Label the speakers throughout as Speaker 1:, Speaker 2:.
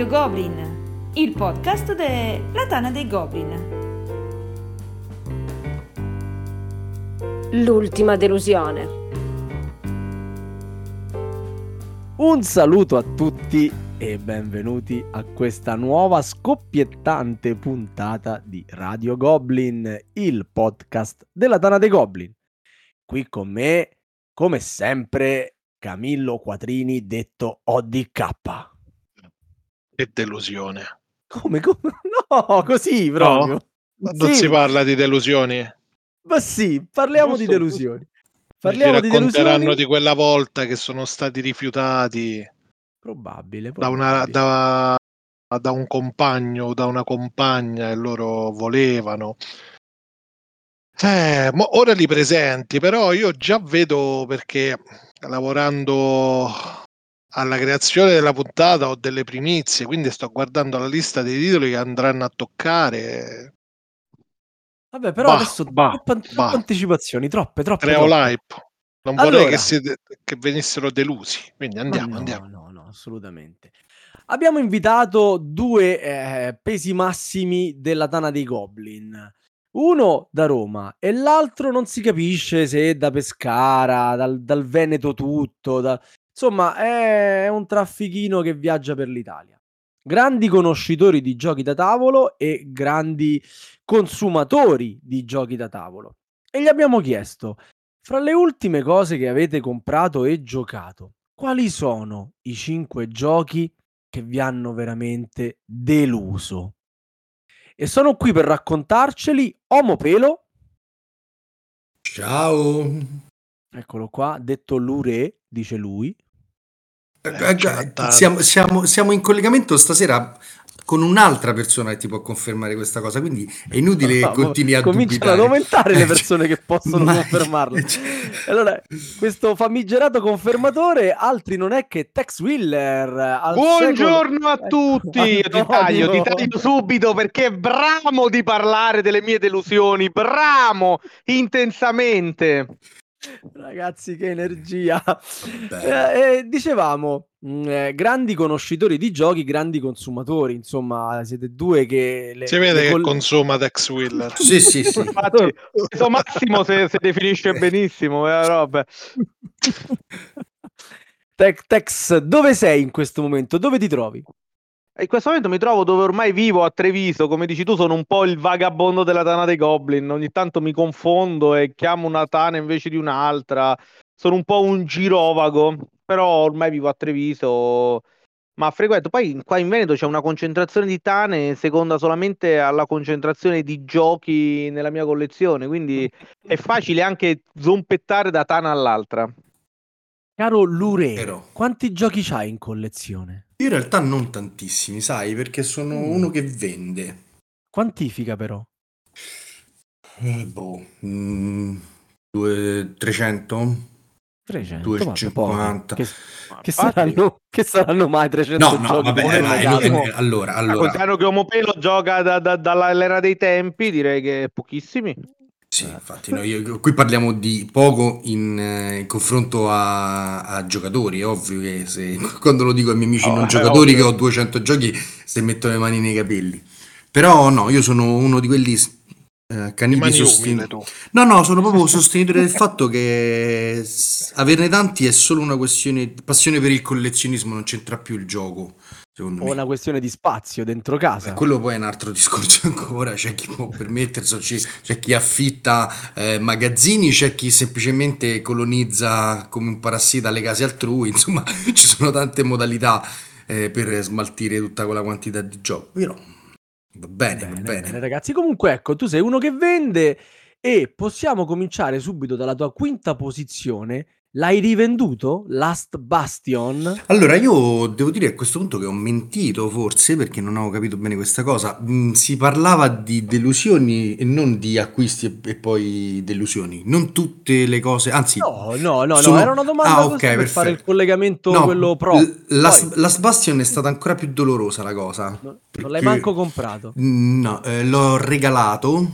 Speaker 1: Radio Goblin, il podcast della Tana dei Goblin.
Speaker 2: L'ultima delusione.
Speaker 3: Un saluto a tutti e benvenuti a questa nuova scoppiettante puntata di Radio Goblin, il podcast della Tana dei Goblin. Qui con me, come sempre, Camillo Quattrini, detto ODK.
Speaker 4: Che delusione.
Speaker 3: Come, come? No, così proprio.
Speaker 4: No, non
Speaker 3: Sì.
Speaker 4: si parla di delusioni.
Speaker 3: Ma sì, parliamo di
Speaker 4: Giusto,
Speaker 3: delusioni.
Speaker 4: Ci
Speaker 3: Parliamo di
Speaker 4: racconteranno
Speaker 3: delusioni.
Speaker 4: di quella volta che sono stati rifiutati
Speaker 3: Probabile,
Speaker 4: da, una,
Speaker 3: probabile.
Speaker 4: da, da un compagno o da una compagna e loro volevano. Eh, mo- ora li presenti, però io già vedo perché lavorando alla creazione della puntata ho delle primizie, quindi sto guardando la lista dei titoli che andranno a toccare.
Speaker 3: Vabbè, però
Speaker 4: Bah,
Speaker 3: adesso
Speaker 4: bah,
Speaker 3: troppe, troppe
Speaker 4: bah.
Speaker 3: anticipazioni, troppe, troppe.
Speaker 4: Creo
Speaker 3: troppe.
Speaker 4: l'hype. Non vorrei
Speaker 3: Allora.
Speaker 4: che, si- che venissero delusi. Quindi andiamo,
Speaker 3: no,
Speaker 4: andiamo.
Speaker 3: No, no, assolutamente. Abbiamo invitato due eh, pesi massimi della Tana dei Goblin. Uno da Roma e l'altro non si capisce se è da Pescara, dal, dal Veneto tutto. da- Insomma, è un traffichino che viaggia per l'Italia. Grandi conoscitori di giochi da tavolo e grandi consumatori di giochi da tavolo. E gli abbiamo chiesto, fra le ultime cose che avete comprato e giocato, quali sono i cinque giochi che vi hanno veramente deluso? E sono qui per raccontarceli Omo Pelo,
Speaker 5: Ciao.
Speaker 3: eccolo qua, detto Lure, dice lui.
Speaker 5: Eh,
Speaker 4: Eh,
Speaker 5: eh,
Speaker 4: Jonathan.
Speaker 5: Siamo, siamo- siamo in collegamento stasera con un'altra persona che ti può confermare questa cosa, quindi è inutile che
Speaker 3: Ah, ma
Speaker 5: continui a
Speaker 3: Cominciano
Speaker 5: dubitare.
Speaker 3: ad aumentare le
Speaker 5: Eh,
Speaker 3: persone che possono
Speaker 5: ma-
Speaker 3: confermarlo.
Speaker 5: cioè-
Speaker 3: Allora, questo famigerato confermatore, altri non è che Tex Willer. al
Speaker 6: Buongiorno a
Speaker 3: secolo-
Speaker 6: tutti, io ti taglio, ti taglio subito perché bramo di parlare delle mie delusioni, bramo intensamente.
Speaker 3: Ragazzi, che energia! Eh, eh, dicevamo, mh, eh, grandi conoscitori di giochi, grandi consumatori, insomma, siete due che... Le,
Speaker 4: Si vede
Speaker 3: le
Speaker 4: che
Speaker 3: col-
Speaker 4: consuma Tex Willer.
Speaker 5: Sì, sì, sì.
Speaker 6: Infatti, questo Massimo se, se definisce benissimo, eh, roba.
Speaker 3: Tex, dove sei in questo momento? Dove ti trovi?
Speaker 6: In questo momento mi trovo dove ormai vivo a Treviso, come dici tu sono un po' il vagabondo della Tana dei Goblin, ogni tanto mi confondo e chiamo una Tana invece di un'altra, sono un po' un girovago, però ormai vivo a Treviso, ma frequento, poi qua in Veneto c'è una concentrazione di Tane seconda solamente alla concentrazione di giochi nella mia collezione, quindi è facile anche zompettare da Tana all'altra.
Speaker 3: Caro Lure, quanti giochi c'hai in collezione?
Speaker 5: Io in realtà non tantissimi, sai, perché sono
Speaker 3: Mm.
Speaker 5: uno che vende.
Speaker 3: Quantifica però?
Speaker 5: Eh, boh, mm, due- 300?
Speaker 3: 300, vabbè,
Speaker 5: 250.
Speaker 3: pochi. Che, che saranno, che saranno mai 300
Speaker 5: No, no,
Speaker 3: giochi?
Speaker 5: vabbè,
Speaker 3: buoni
Speaker 5: dai, no, eh, allora, allora,
Speaker 6: che Omopelo gioca da- da- dall'era dei tempi, direi che pochissimi.
Speaker 5: Sì, infatti, no, io- qui parliamo di poco in, eh, in confronto a, a giocatori. È ovvio che se, quando lo dico ai miei amici
Speaker 6: Oh,
Speaker 5: non giocatori che
Speaker 6: ovvio.
Speaker 5: ho 200 giochi, se metto le mani nei capelli. Però no, io sono uno di quelli eh, accaniti
Speaker 4: Rimani
Speaker 5: sosten-
Speaker 4: umile tu.
Speaker 5: No, no, sono proprio sostenitore del fatto che averne tanti è solo una questione passione per il collezionismo, non c'entra più il gioco, secondo
Speaker 3: O
Speaker 5: me.
Speaker 3: una questione di spazio dentro casa.
Speaker 5: Eh, Quello poi è un altro discorso ancora, c'è chi può permetterselo, c'è, chi affitta eh, magazzini, c'è chi semplicemente colonizza come un parassita le case altrui, insomma ci sono tante modalità eh, per smaltire tutta quella quantità di gioco. Io no, va bene,
Speaker 3: Bene,
Speaker 5: va bene.
Speaker 3: bene, ragazzi. Comunque, ecco, tu sei uno che vende e possiamo cominciare subito dalla tua quinta posizione. L'hai rivenduto? Last Bastion?
Speaker 5: Allora, io devo dire a questo punto che ho mentito forse perché non avevo capito bene questa cosa. Mm, si parlava di delusioni e non di acquisti e, e poi delusioni. Non tutte le cose, anzi,
Speaker 3: No, no, no,
Speaker 5: sono-
Speaker 3: no, era una domanda
Speaker 5: Ah,
Speaker 3: così
Speaker 5: ok,
Speaker 3: per
Speaker 5: perfetto.
Speaker 3: fare il collegamento
Speaker 5: No,
Speaker 3: quello pro.
Speaker 5: l- La,
Speaker 3: Poi,
Speaker 5: la Bastion è stata ancora più dolorosa la cosa.
Speaker 3: no- non
Speaker 5: perché-
Speaker 3: l'hai manco comprato.
Speaker 5: No, eh, l'ho regalato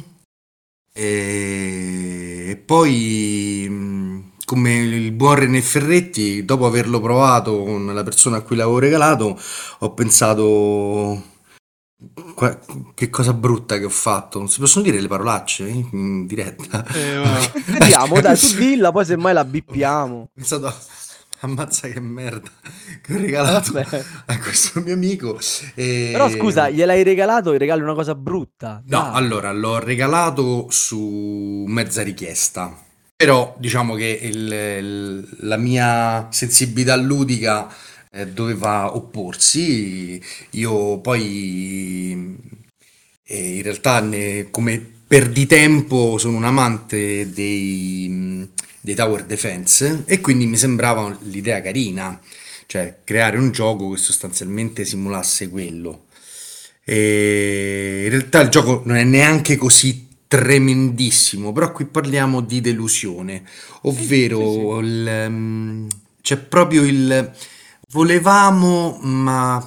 Speaker 5: e, e poi mh, come il buon René Ferretti, dopo averlo provato con la persona a cui l'avevo regalato, ho pensato Che cosa brutta che ho fatto. Non si possono dire le parolacce eh, in diretta?
Speaker 4: Eh.
Speaker 3: Vediamo, dai, tu dilla, poi semmai la bippiamo.
Speaker 5: Ho pensato, ammazza che merda, che ho regalato
Speaker 3: Vabbè.
Speaker 5: a questo mio amico. e-
Speaker 3: Però scusa, gliel'hai regalato e regali una cosa brutta.
Speaker 5: No,
Speaker 3: Dai.
Speaker 5: allora, l'ho regalato su mezza richiesta. Però diciamo che il- la mia sensibilità ludica eh, doveva opporsi. Io poi eh, in realtà ne- come perditempo sono un amante dei, dei tower defense e quindi mi sembrava l'idea carina, cioè creare un gioco che sostanzialmente simulasse quello. E in realtà il gioco non è neanche così tremendissimo, però qui parliamo di delusione, ovvero il, ehm, c'è proprio il volevamo, ma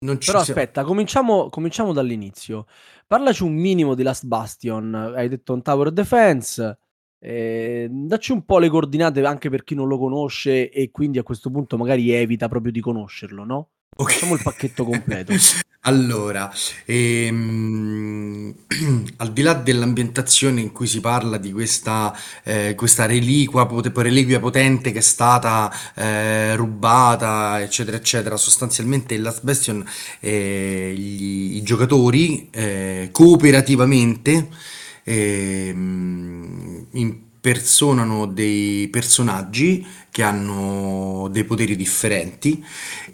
Speaker 5: non ci
Speaker 3: Però
Speaker 5: siamo-
Speaker 3: aspetta, cominciamo, cominciamo dall'inizio. Parlaci un minimo di Last Bastion. Hai detto un Tower Defense. eh, dacci un po' le coordinate anche per chi non lo conosce e quindi a questo punto magari evita proprio di conoscerlo, no?
Speaker 5: Ok.
Speaker 3: Facciamo il pacchetto completo.
Speaker 5: Allora, ehm, al di là dell'ambientazione in cui si parla di questa, eh, questa reliquia, pot- reliquia potente che è stata eh, rubata, eccetera, eccetera, sostanzialmente in Last Bastion eh, gli- i giocatori eh, cooperativamente ehm, impersonano dei personaggi che hanno dei poteri differenti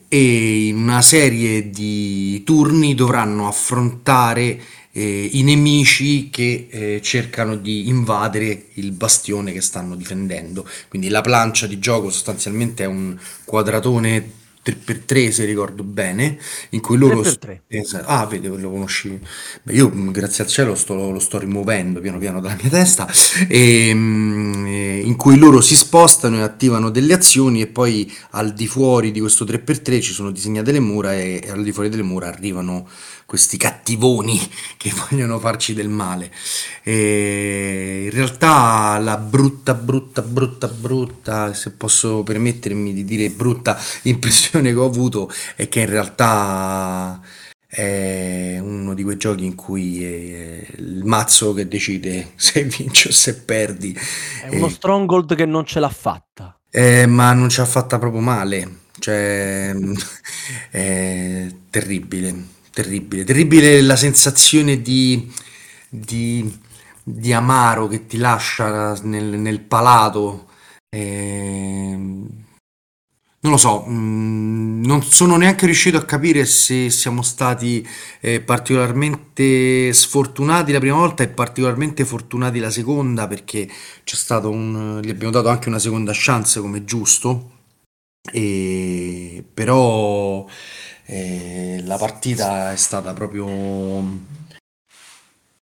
Speaker 5: e in una serie di turni dovranno affrontare eh, i nemici che eh, cercano di invadere il bastione che stanno difendendo. Quindi la plancia di gioco sostanzialmente è un quadratone 3x3 se ricordo bene, in cui loro...
Speaker 3: 3x3.
Speaker 5: Esatto. Ah, vedi, lo conosci. Beh, io grazie al cielo sto- lo sto rimuovendo piano piano dalla mia testa, e, mh, eh, in cui loro si spostano e attivano delle azioni e poi al di fuori di questo 3x3 ci sono disegnate le mura e, e al di fuori delle mura arrivano questi cattivoni che vogliono farci del male. E in realtà la brutta, brutta, brutta, brutta, se posso permettermi di dire brutta impressione che ho avuto è che in realtà è uno di quei giochi in cui è il mazzo che decide se vinci o se perdi,
Speaker 3: È uno
Speaker 5: Eh,
Speaker 3: stronghold che non ce l'ha fatta.
Speaker 5: eh, ma non ci ha fatta proprio male, cioè è terribile, terribile, terribile la sensazione di, di, di amaro che ti lascia nel, nel palato. ehm, non lo so, mm, non sono neanche riuscito a capire se siamo stati eh, particolarmente sfortunati la prima volta e particolarmente fortunati la seconda perché c'è stato un, gli abbiamo dato anche una seconda chance come giusto, e, però eh, la partita è stata proprio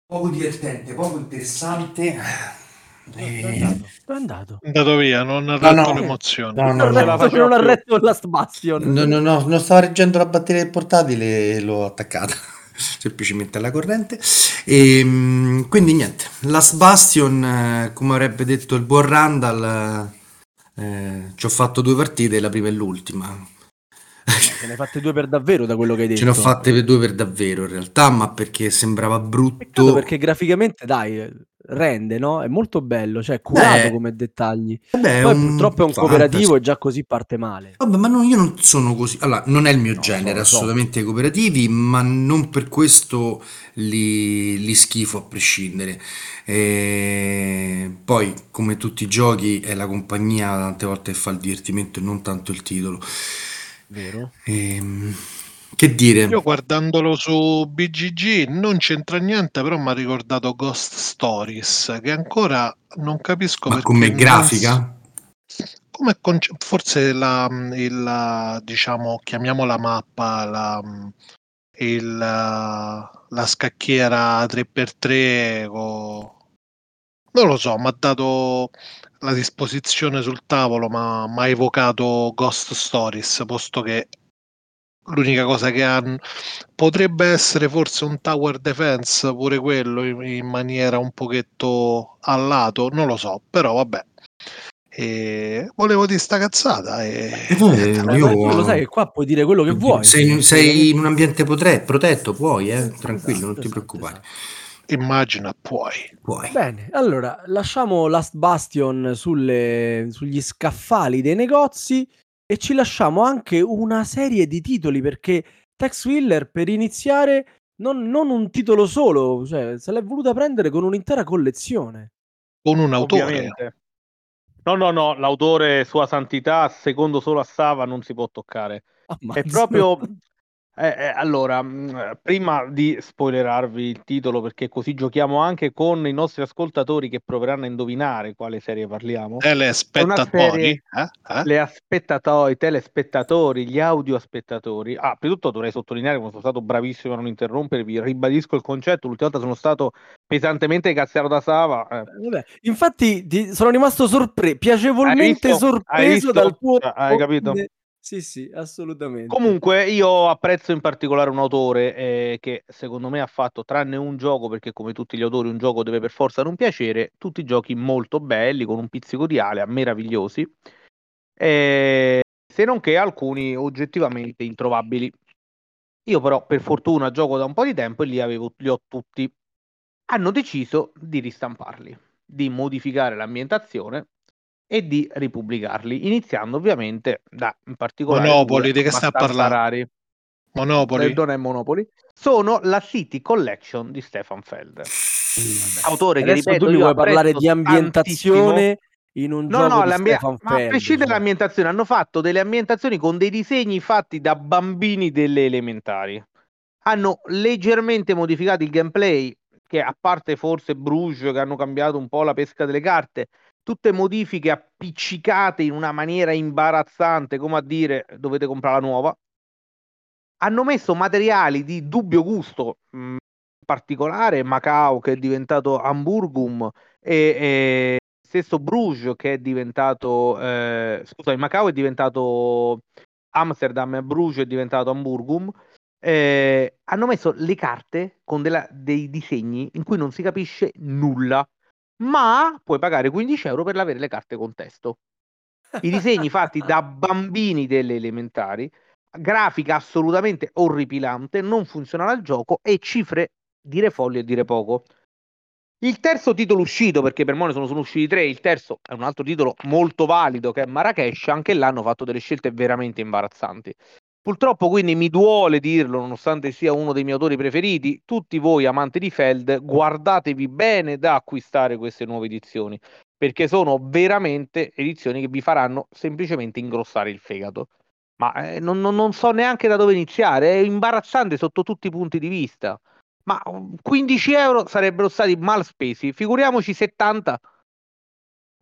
Speaker 5: poco divertente, poco interessante.
Speaker 3: Dove è
Speaker 5: E-
Speaker 3: andato? È andato?
Speaker 4: È andato via, non ha
Speaker 5: No,
Speaker 4: retto
Speaker 5: no.
Speaker 4: l'emozione.
Speaker 5: No, no,
Speaker 3: Non,
Speaker 5: no.
Speaker 6: la faceva
Speaker 3: non ha retto Last Bastion.
Speaker 5: No, no, no, non stava reggendo la batteria del portatile e l'ho attaccata semplicemente alla corrente. E, mm, quindi niente, Last Bastion, eh, come avrebbe detto il buon Randall, eh, ci ho fatto due partite, la prima e l'ultima.
Speaker 3: Ce ne hai fatte due per davvero da quello che hai detto.
Speaker 5: Ce ne ho fatte per due per davvero in realtà, ma perché sembrava
Speaker 3: Peccato
Speaker 5: brutto.
Speaker 3: perché graficamente, dai, rende, no? È molto bello, cioè curato
Speaker 5: Beh,
Speaker 3: come dettagli.
Speaker 5: è
Speaker 3: Poi
Speaker 5: un
Speaker 3: purtroppo è un
Speaker 5: fantasy.
Speaker 3: cooperativo e già così parte male.
Speaker 5: Vabbè, ma no, io non sono così. Allora, non è il mio
Speaker 3: No,
Speaker 5: genere,
Speaker 3: so, so.
Speaker 5: assolutamente i cooperativi, ma non per questo li, li schifo a prescindere. E poi, come tutti i giochi, è la compagnia tante volte che fa il divertimento e non tanto il titolo.
Speaker 3: Vero?
Speaker 5: Ehm, che dire?
Speaker 4: Io guardandolo su BGG non c'entra niente, però mi ha ricordato Ghost Stories, che ancora non capisco
Speaker 5: Ma come grafica?
Speaker 4: come conce- forse la, il, diciamo, chiamiamola mappa, la, il, la scacchiera 3x3, co- non lo so, mi ha dato la disposizione sul tavolo, ma mi ha evocato Ghost Stories, posto che l'unica cosa che hanno potrebbe essere forse un tower defense, pure quello in, in maniera un pochetto a lato, non lo so, però vabbè. E volevo dire sta cazzata. E...
Speaker 5: Eh,
Speaker 3: Ma
Speaker 5: io-
Speaker 3: lo sai che qua puoi dire quello che vuoi.
Speaker 5: Sei, sei in un ambiente potre- protetto, puoi, eh? tranquillo, non ti
Speaker 3: Esatto,
Speaker 5: preoccupare.
Speaker 4: Immagina, puoi.
Speaker 5: Puoi.
Speaker 3: Bene, allora lasciamo Last Bastion sulle- sugli scaffali dei negozi e ci lasciamo anche una serie di titoli perché Tex Wheeler per iniziare non, non un titolo solo, cioè se l'è voluta prendere con un'intera collezione.
Speaker 4: Con un autore.
Speaker 6: Ovviamente. No, no, no, l'autore Sua Santità, secondo solo a Sava, non si può toccare. È
Speaker 3: Ammazza.
Speaker 6: proprio... eh, eh, allora, mh, prima di spoilerarvi il titolo, perché così giochiamo anche con i nostri ascoltatori che proveranno a indovinare quale serie parliamo.
Speaker 4: Telespettatori.
Speaker 6: serie-
Speaker 4: Eh? Eh?
Speaker 6: Le aspettatori, i telespettatori, gli audio aspettatori. Ah, prima di tutto dovrei sottolineare come sono stato bravissimo a non interrompervi. Ribadisco il concetto. L'ultima volta sono stato pesantemente cazziato da Sava. eh.
Speaker 3: Eh, vabbè, Infatti ti- sono rimasto sorpreso, piacevolmente
Speaker 6: visto? Hai
Speaker 3: sorpreso
Speaker 6: visto?
Speaker 3: dal tuo...
Speaker 6: Hai capito?
Speaker 3: Sì, sì, assolutamente.
Speaker 6: Comunque, io apprezzo in particolare un autore eh, che secondo me ha fatto, tranne un gioco, perché come tutti gli autori, un gioco deve per forza non piacere, tutti giochi molto belli, con un pizzico di alia, meravigliosi, eh, se non che alcuni oggettivamente introvabili. Io però, per fortuna, gioco da un po' di tempo e li, avevo, li ho tutti. Hanno deciso di ristamparli, di modificare l'ambientazione e di ripubblicarli, iniziando ovviamente da in particolare
Speaker 4: Monopoli, di che stai a
Speaker 6: abbastanza
Speaker 4: parlare?
Speaker 6: rari.
Speaker 4: Monopoli.
Speaker 6: Non è Monopoli, sono la City Collection di Stefan Feld, autore che
Speaker 3: Adesso
Speaker 6: ripeto
Speaker 3: tu vuoi parlare di ambientazione in un
Speaker 6: No,
Speaker 3: gioco
Speaker 6: no,
Speaker 3: di
Speaker 6: l'ambia-
Speaker 3: Stefan
Speaker 6: ma a prescindere
Speaker 3: cioè.
Speaker 6: dall'ambientazione, hanno fatto delle ambientazioni con dei disegni fatti da bambini delle elementari. Hanno leggermente modificato il gameplay, che a parte forse Bruges, che hanno cambiato un po' la pesca delle carte, tutte modifiche appiccicate in una maniera imbarazzante, come a dire dovete comprare la nuova. Hanno messo materiali di dubbio gusto, in particolare Macao che è diventato Hamburgum e, e stesso Bruges che è diventato, eh, scusa, Macao è diventato Amsterdam e Bruges è diventato Hamburgum. Eh, hanno messo le carte con della- dei disegni in cui non si capisce nulla, ma puoi pagare 15 euro per avere le carte con testo. I disegni fatti da bambini delle elementari, grafica assolutamente orripilante, non funzionale al gioco e cifre dire folli e dire poco. Il terzo titolo uscito, perché per me ne sono, sono usciti tre, il terzo è un altro titolo molto valido che è Marrakesh, anche là hanno fatto delle scelte veramente imbarazzanti. Purtroppo quindi mi duole dirlo, nonostante sia uno dei miei autori preferiti, tutti voi amanti di Feld, guardatevi bene da acquistare queste nuove edizioni, perché sono veramente edizioni che vi faranno semplicemente ingrossare il fegato. Ma eh, non, non- so neanche da dove iniziare, è imbarazzante sotto tutti i punti di vista. Ma um, 15 euro sarebbero stati mal spesi, figuriamoci 70.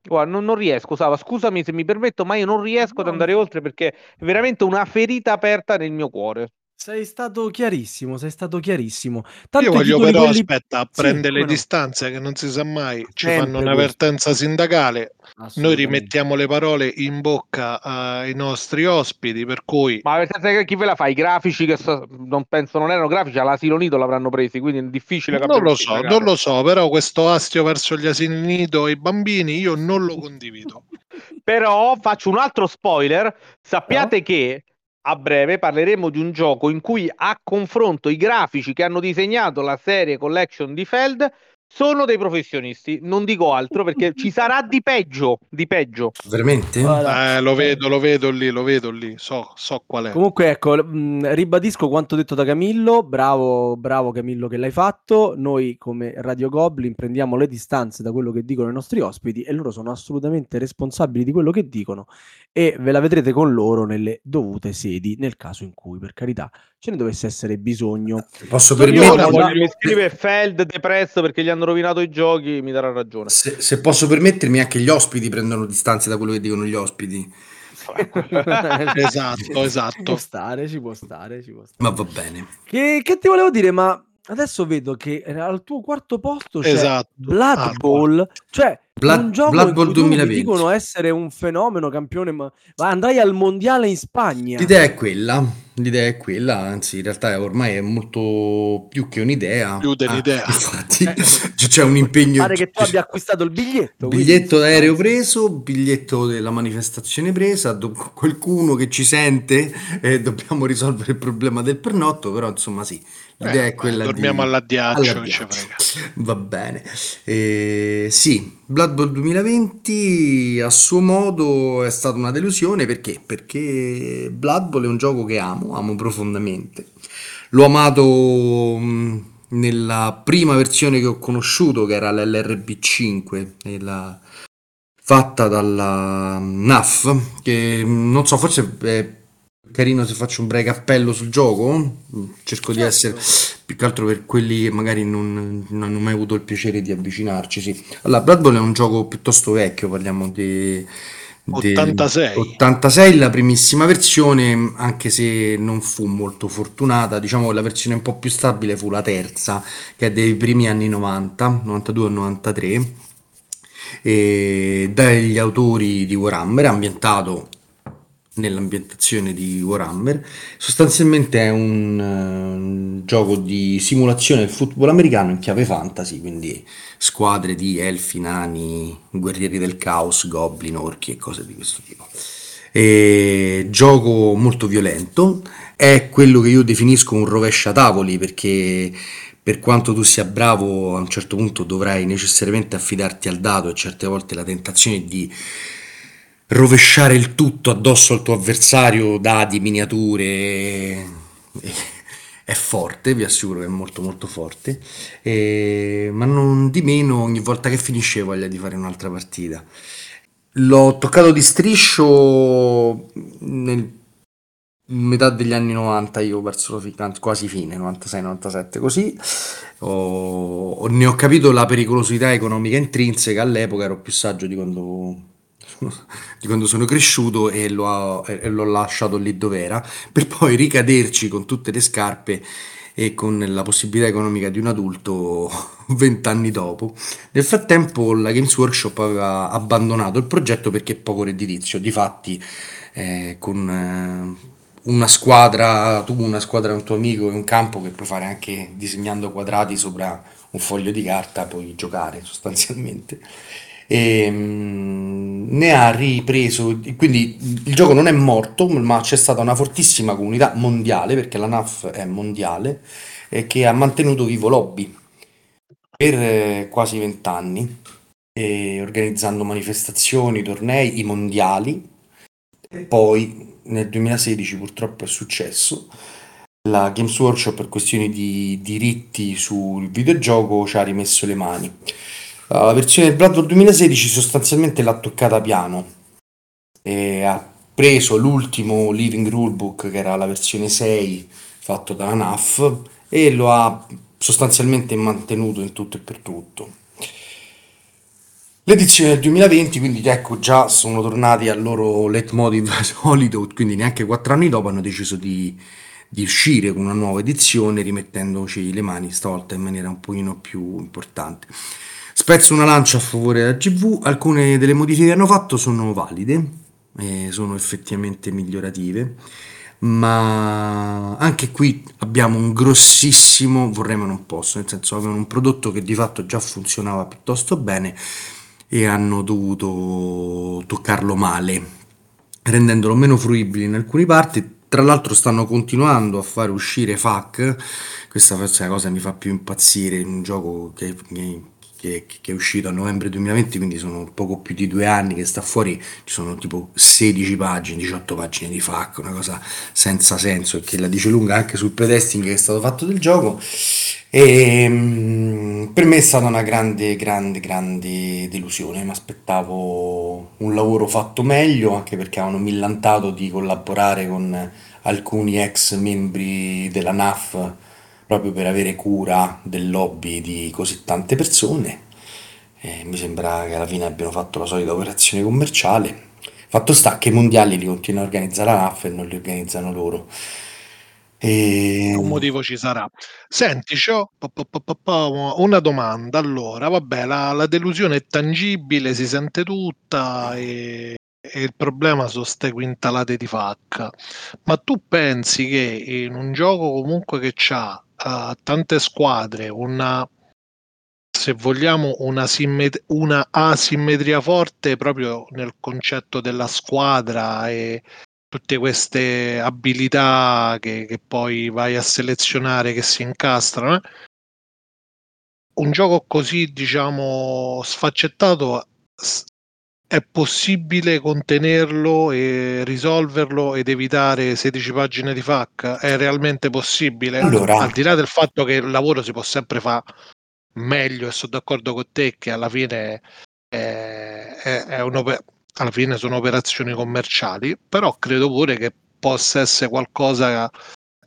Speaker 6: Guarda, non, non riesco, Sava, scusami se mi permetto, ma io non riesco ad
Speaker 3: No.
Speaker 6: andare oltre perché è veramente una ferita aperta nel mio cuore.
Speaker 3: Sei stato chiarissimo, sei stato chiarissimo. Tanto
Speaker 4: Io voglio però,
Speaker 3: quelli-
Speaker 4: aspetta,
Speaker 3: Sì,
Speaker 4: prendere le
Speaker 3: no.
Speaker 4: distanze che non si sa mai, ci
Speaker 3: Sempre
Speaker 4: fanno
Speaker 3: questo.
Speaker 4: un'avvertenza sindacale, noi rimettiamo le parole in bocca ai nostri ospiti, per cui
Speaker 6: Ma senso che chi ve la fa? I grafici che so- non penso non erano grafici, all'asilo nido l'avranno presi, quindi è difficile che
Speaker 4: non lo so, non lo so, però questo astio verso gli asili nido e i bambini io non lo condivido.
Speaker 6: Però faccio un altro spoiler. Sappiate che a breve parleremo di un gioco in cui a confronto i grafici che hanno disegnato la serie collection di Feld sono dei professionisti. Non dico altro perché ci sarà di peggio, di peggio.
Speaker 5: Veramente?
Speaker 4: Eh, lo vedo, lo vedo lì, lo vedo lì, so, so qual è.
Speaker 3: Comunque, ecco, ribadisco quanto detto da Camillo. Bravo, bravo Camillo che l'hai fatto. Noi, come Radio Goblin, prendiamo le distanze da quello che dicono i nostri ospiti e loro sono assolutamente responsabili di quello che dicono. E ve la vedrete con loro nelle dovute sedi, nel caso in cui, per carità, ce ne dovesse essere bisogno.
Speaker 5: Posso
Speaker 4: voglio
Speaker 6: mi scrive Feld depresso perché gli hanno rovinato i giochi, mi darà ragione.
Speaker 5: Se, se posso permettermi, anche gli ospiti prendono distanze da quello che dicono gli ospiti.
Speaker 4: Esatto,
Speaker 3: Ci può
Speaker 4: esatto.
Speaker 3: stare, ci può stare, ci può stare.
Speaker 5: Ma va bene.
Speaker 3: Che, che ti volevo dire, ma adesso vedo che al tuo quarto posto c'è
Speaker 4: Esatto.
Speaker 3: Blood
Speaker 4: Ah,
Speaker 3: Bowl, cioè
Speaker 5: Blood,
Speaker 3: un gioco
Speaker 5: Blood
Speaker 3: in
Speaker 5: Bowl
Speaker 3: cui tu mi
Speaker 5: 2020.
Speaker 3: dicono essere un fenomeno campione, ma, ma andrai al mondiale in Spagna.
Speaker 5: L'idea è quella, l'idea è quella, anzi in realtà ormai è molto più che un'idea.
Speaker 4: Più dell'idea.
Speaker 5: Ah, infatti c- c'è un impegno.
Speaker 3: Pare che tu
Speaker 5: c-
Speaker 3: abbia acquistato il biglietto. quindi-
Speaker 5: Biglietto d'aereo preso, biglietto della manifestazione presa, do- qualcuno che ci sente, eh, dobbiamo risolvere il problema del pernotto, però insomma sì, l'idea
Speaker 4: Eh,
Speaker 5: è quella
Speaker 4: dormiamo
Speaker 5: di...
Speaker 4: all'addiaccio,
Speaker 5: all'addiaccio. Va bene. Eh, sì, Blood Bowl 2020 a suo modo è stata una delusione perché? Perché Blood Bowl è un gioco che amo, amo profondamente. L'ho amato mh, nella prima versione che ho conosciuto, che era l'LRB5, nella- fatta dalla NAF, che non so, forse è carino se faccio un breve cappello sul gioco. Cerco di essere più che altro per quelli che magari non, non hanno mai avuto il piacere di avvicinarci. Sì. Allora, Blood Bowl è un gioco piuttosto vecchio, parliamo di. di
Speaker 4: 86.
Speaker 5: 86, la primissima versione, anche se non fu molto fortunata, diciamo che la versione un po' più stabile fu la terza, che è dei primi anni 90, 92 o 93, e dagli autori di Warhammer, ambientato nell'ambientazione di Warhammer. Sostanzialmente è un, eh, un gioco di simulazione del football americano in chiave fantasy, quindi squadre di elfi, nani, guerrieri del caos, goblin, orchi e cose di questo tipo. E gioco molto violento, è quello che io definisco un rovescia tavoli perché per quanto tu sia bravo a un certo punto dovrai necessariamente affidarti al dado e certe volte la tentazione di rovesciare il tutto addosso al tuo avversario, dadi, miniature, è forte, vi assicuro che è molto molto forte, E- ma non di meno ogni volta che finisce voglia di fare un'altra partita. L'ho toccato di striscio nel metà degli anni 90, io verso quasi fine, 96-97 così, ho- ne ho capito la pericolosità economica intrinseca, all'epoca ero più saggio di quando, di quando sono cresciuto e l'ho, e l'ho lasciato lì dove era, per poi ricaderci con tutte le scarpe e con la possibilità economica di un adulto vent'anni dopo. Nel frattempo la Games Workshop aveva abbandonato il progetto perché è poco redditizio, difatti eh, con eh, una squadra, tu una squadra, un tuo amico in un campo che puoi fare anche disegnando quadrati sopra un foglio di carta, puoi giocare sostanzialmente. E, mm, ne ha ripreso, quindi il gioco non è morto, ma c'è stata una fortissima comunità mondiale, perché la NAF è mondiale, e che ha mantenuto vivo l'hobby per eh, quasi vent'anni, e organizzando manifestazioni, tornei, i mondiali, e poi nel 2016 purtroppo è successo. La Games Workshop per questioni di diritti sul videogioco ci ha rimesso le mani. La versione del Blood Bowl 2016 sostanzialmente l'ha toccata piano e ha preso l'ultimo Living Rulebook che era la versione 6 fatto dalla NAF e lo ha sostanzialmente mantenuto in tutto e per tutto. L'edizione del 2020, quindi ecco già sono tornati al loro leitmotiv solito, quindi neanche quattro anni dopo hanno deciso di, di uscire con una nuova edizione rimettendoci le mani stavolta in maniera un pochino più importante. Spezzo una lancia a favore della GV, alcune delle modifiche che hanno fatto sono valide, sono effettivamente migliorative, ma anche qui abbiamo un grossissimo, vorrei ma non posso, nel senso avevano un prodotto che di fatto già funzionava piuttosto bene e hanno dovuto toccarlo male, rendendolo meno fruibile in alcune parti. Tra l'altro stanno continuando a fare uscire FAC, questa forse è la cosa che mi fa più impazzire, un gioco che, che- che- che è uscito a novembre 2020, quindi sono poco più di due anni che sta fuori, ci sono tipo 16 pagine, 18 pagine di FAC, una cosa senza senso e che la dice lunga anche sul pretesting che è stato fatto del gioco. E mm, per me è stata una grande, grande, grande delusione. Mi aspettavo un lavoro fatto meglio, anche perché avevano millantato di collaborare con alcuni ex membri della NAF proprio per avere cura del lobby di così tante persone. E mi sembra che alla fine abbiano fatto la solita operazione commerciale. Fatto sta che i mondiali li continua a organizzare la NAF e non li organizzano loro. E...
Speaker 4: Un motivo ci sarà. Senti, c'ho una domanda. Allora, vabbè, la, la delusione è tangibile, si sente tutta e, e il problema sono ste quintalate di facca. Ma tu pensi che in un gioco comunque che ha uh, tante squadre, una se vogliamo una, simmet- una asimmetria forte proprio nel concetto della squadra e tutte queste abilità che, che poi vai a selezionare che si incastrano. Eh? Un gioco così, diciamo, sfaccettato è possibile contenerlo e risolverlo ed evitare 16 pagine di FAC? È realmente possibile?
Speaker 5: Allora.
Speaker 4: Al di là del fatto che il lavoro si può sempre fare meglio e sono d'accordo con te che alla fine è, è, è alla fine sono operazioni commerciali, però credo pure che possa essere qualcosa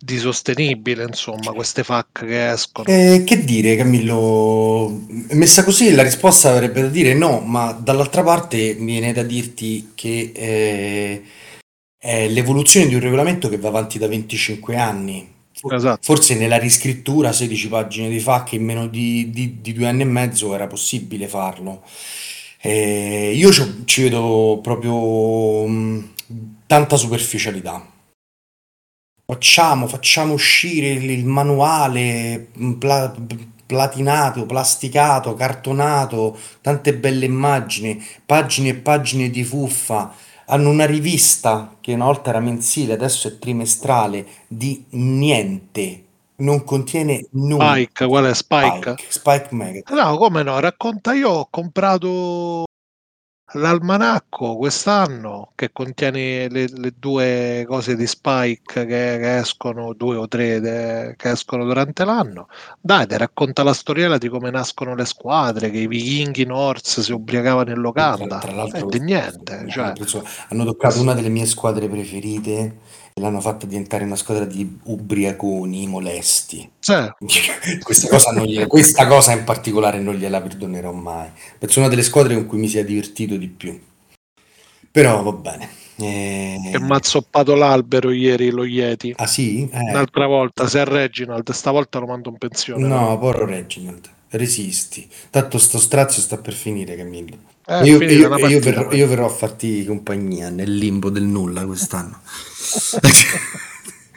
Speaker 4: di sostenibile, insomma, queste FAC che escono.
Speaker 5: Eh, che dire, Camillo? Messa così la risposta avrebbe da dire no, ma dall'altra parte viene da dirti che eh, è l'evoluzione di un regolamento che va avanti da 25 anni.
Speaker 4: Esatto.
Speaker 5: Forse nella riscrittura 16 pagine di FAC in meno di, di, di due anni e mezzo era possibile farlo. Eh, io ci, ci vedo proprio mh, tanta superficialità. Facciamo, facciamo uscire il, manuale pla, platinato, plasticato, cartonato, tante belle immagini, pagine e pagine di fuffa. Hanno una rivista che una volta era mensile, adesso è trimestrale, di niente. Non contiene nulla.
Speaker 4: Spike, qual è Spike?
Speaker 5: Spike, Spike Magazine.
Speaker 4: No, come no, racconta io ho comprato l'almanacco quest'anno che contiene le, le due cose di Spike che, che escono, due o tre de, che escono durante l'anno. Dai, ti racconta la storiella di come nascono le squadre, che i vichinghi Norse si ubriacavano in locanda.
Speaker 5: Tra, tra l'altro,
Speaker 4: eh, di niente. Cioè,
Speaker 5: hanno toccato una delle mie squadre preferite l'hanno fatta diventare una squadra di ubriaconi molesti.
Speaker 4: Sì.
Speaker 5: questa, cosa gliela, questa, cosa in particolare non gliela perdonerò mai. Penso una delle squadre con cui mi sia divertito di più. Però va bene.
Speaker 4: Eh... Che mi ha zoppato l'albero ieri lo Yeti.
Speaker 5: Ah sì?
Speaker 4: Eh. Un'altra volta, se è Reginald, stavolta lo mando in pensione.
Speaker 5: No, no. porro Reginald, resisti. Tanto sto strazio sta per finire, Camillo. Eh, io, io, io, verrò, io, verrò, a farti compagnia nel limbo del nulla quest'anno.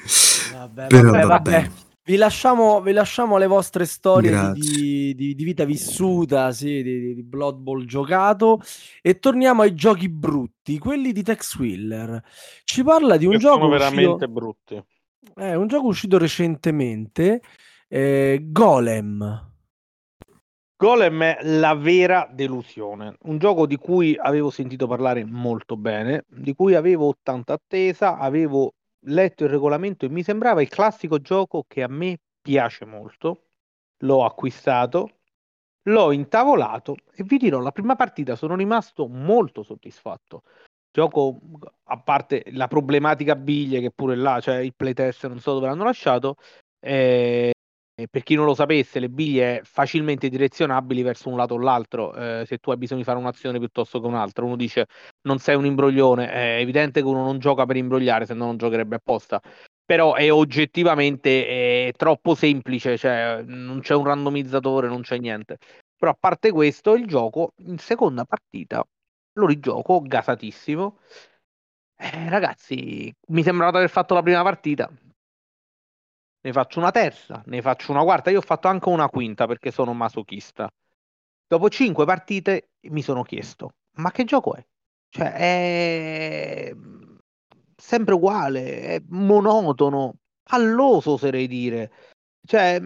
Speaker 3: vabbè, Però vabbè, vabbè. Vi lasciamo, vi lasciamo, le vostre storie di, di, di, vita vissuta, sì, di, di, Blood Bowl giocato e torniamo ai giochi brutti, quelli di Tex Wheeler. Ci parla di un che gioco
Speaker 6: sono veramente uscito, brutti.
Speaker 3: È un gioco uscito recentemente, eh, Golem.
Speaker 6: Golem è la vera delusione, un gioco di cui avevo sentito parlare molto bene, di cui avevo tanta attesa, avevo letto il regolamento e mi sembrava il classico gioco che a me piace molto. L'ho acquistato, l'ho intavolato e vi dirò, la prima partita sono rimasto molto soddisfatto. Gioco, a parte la problematica biglie che pure là, cioè il playtest non so dove l'hanno lasciato, eh, per chi non lo sapesse, le biglie facilmente direzionabili verso un lato o l'altro, eh, se tu hai bisogno di fare un'azione piuttosto che un'altra. Uno dice non sei un imbroglione, è evidente che uno non gioca per imbrogliare, se no non giocherebbe apposta. Però è oggettivamente è troppo semplice, cioè non c'è un randomizzatore, non c'è niente. Però a parte questo, il gioco in seconda partita lo rigioco gasatissimo. Eh, ragazzi, mi sembrava di aver fatto la prima partita ne faccio una terza, ne faccio una quarta. Io ho fatto anche una quinta perché sono masochista. Dopo cinque partite mi sono chiesto: ma che gioco è? Cioè, è sempre uguale, è monotono, palloso, oserei dire. Cioè,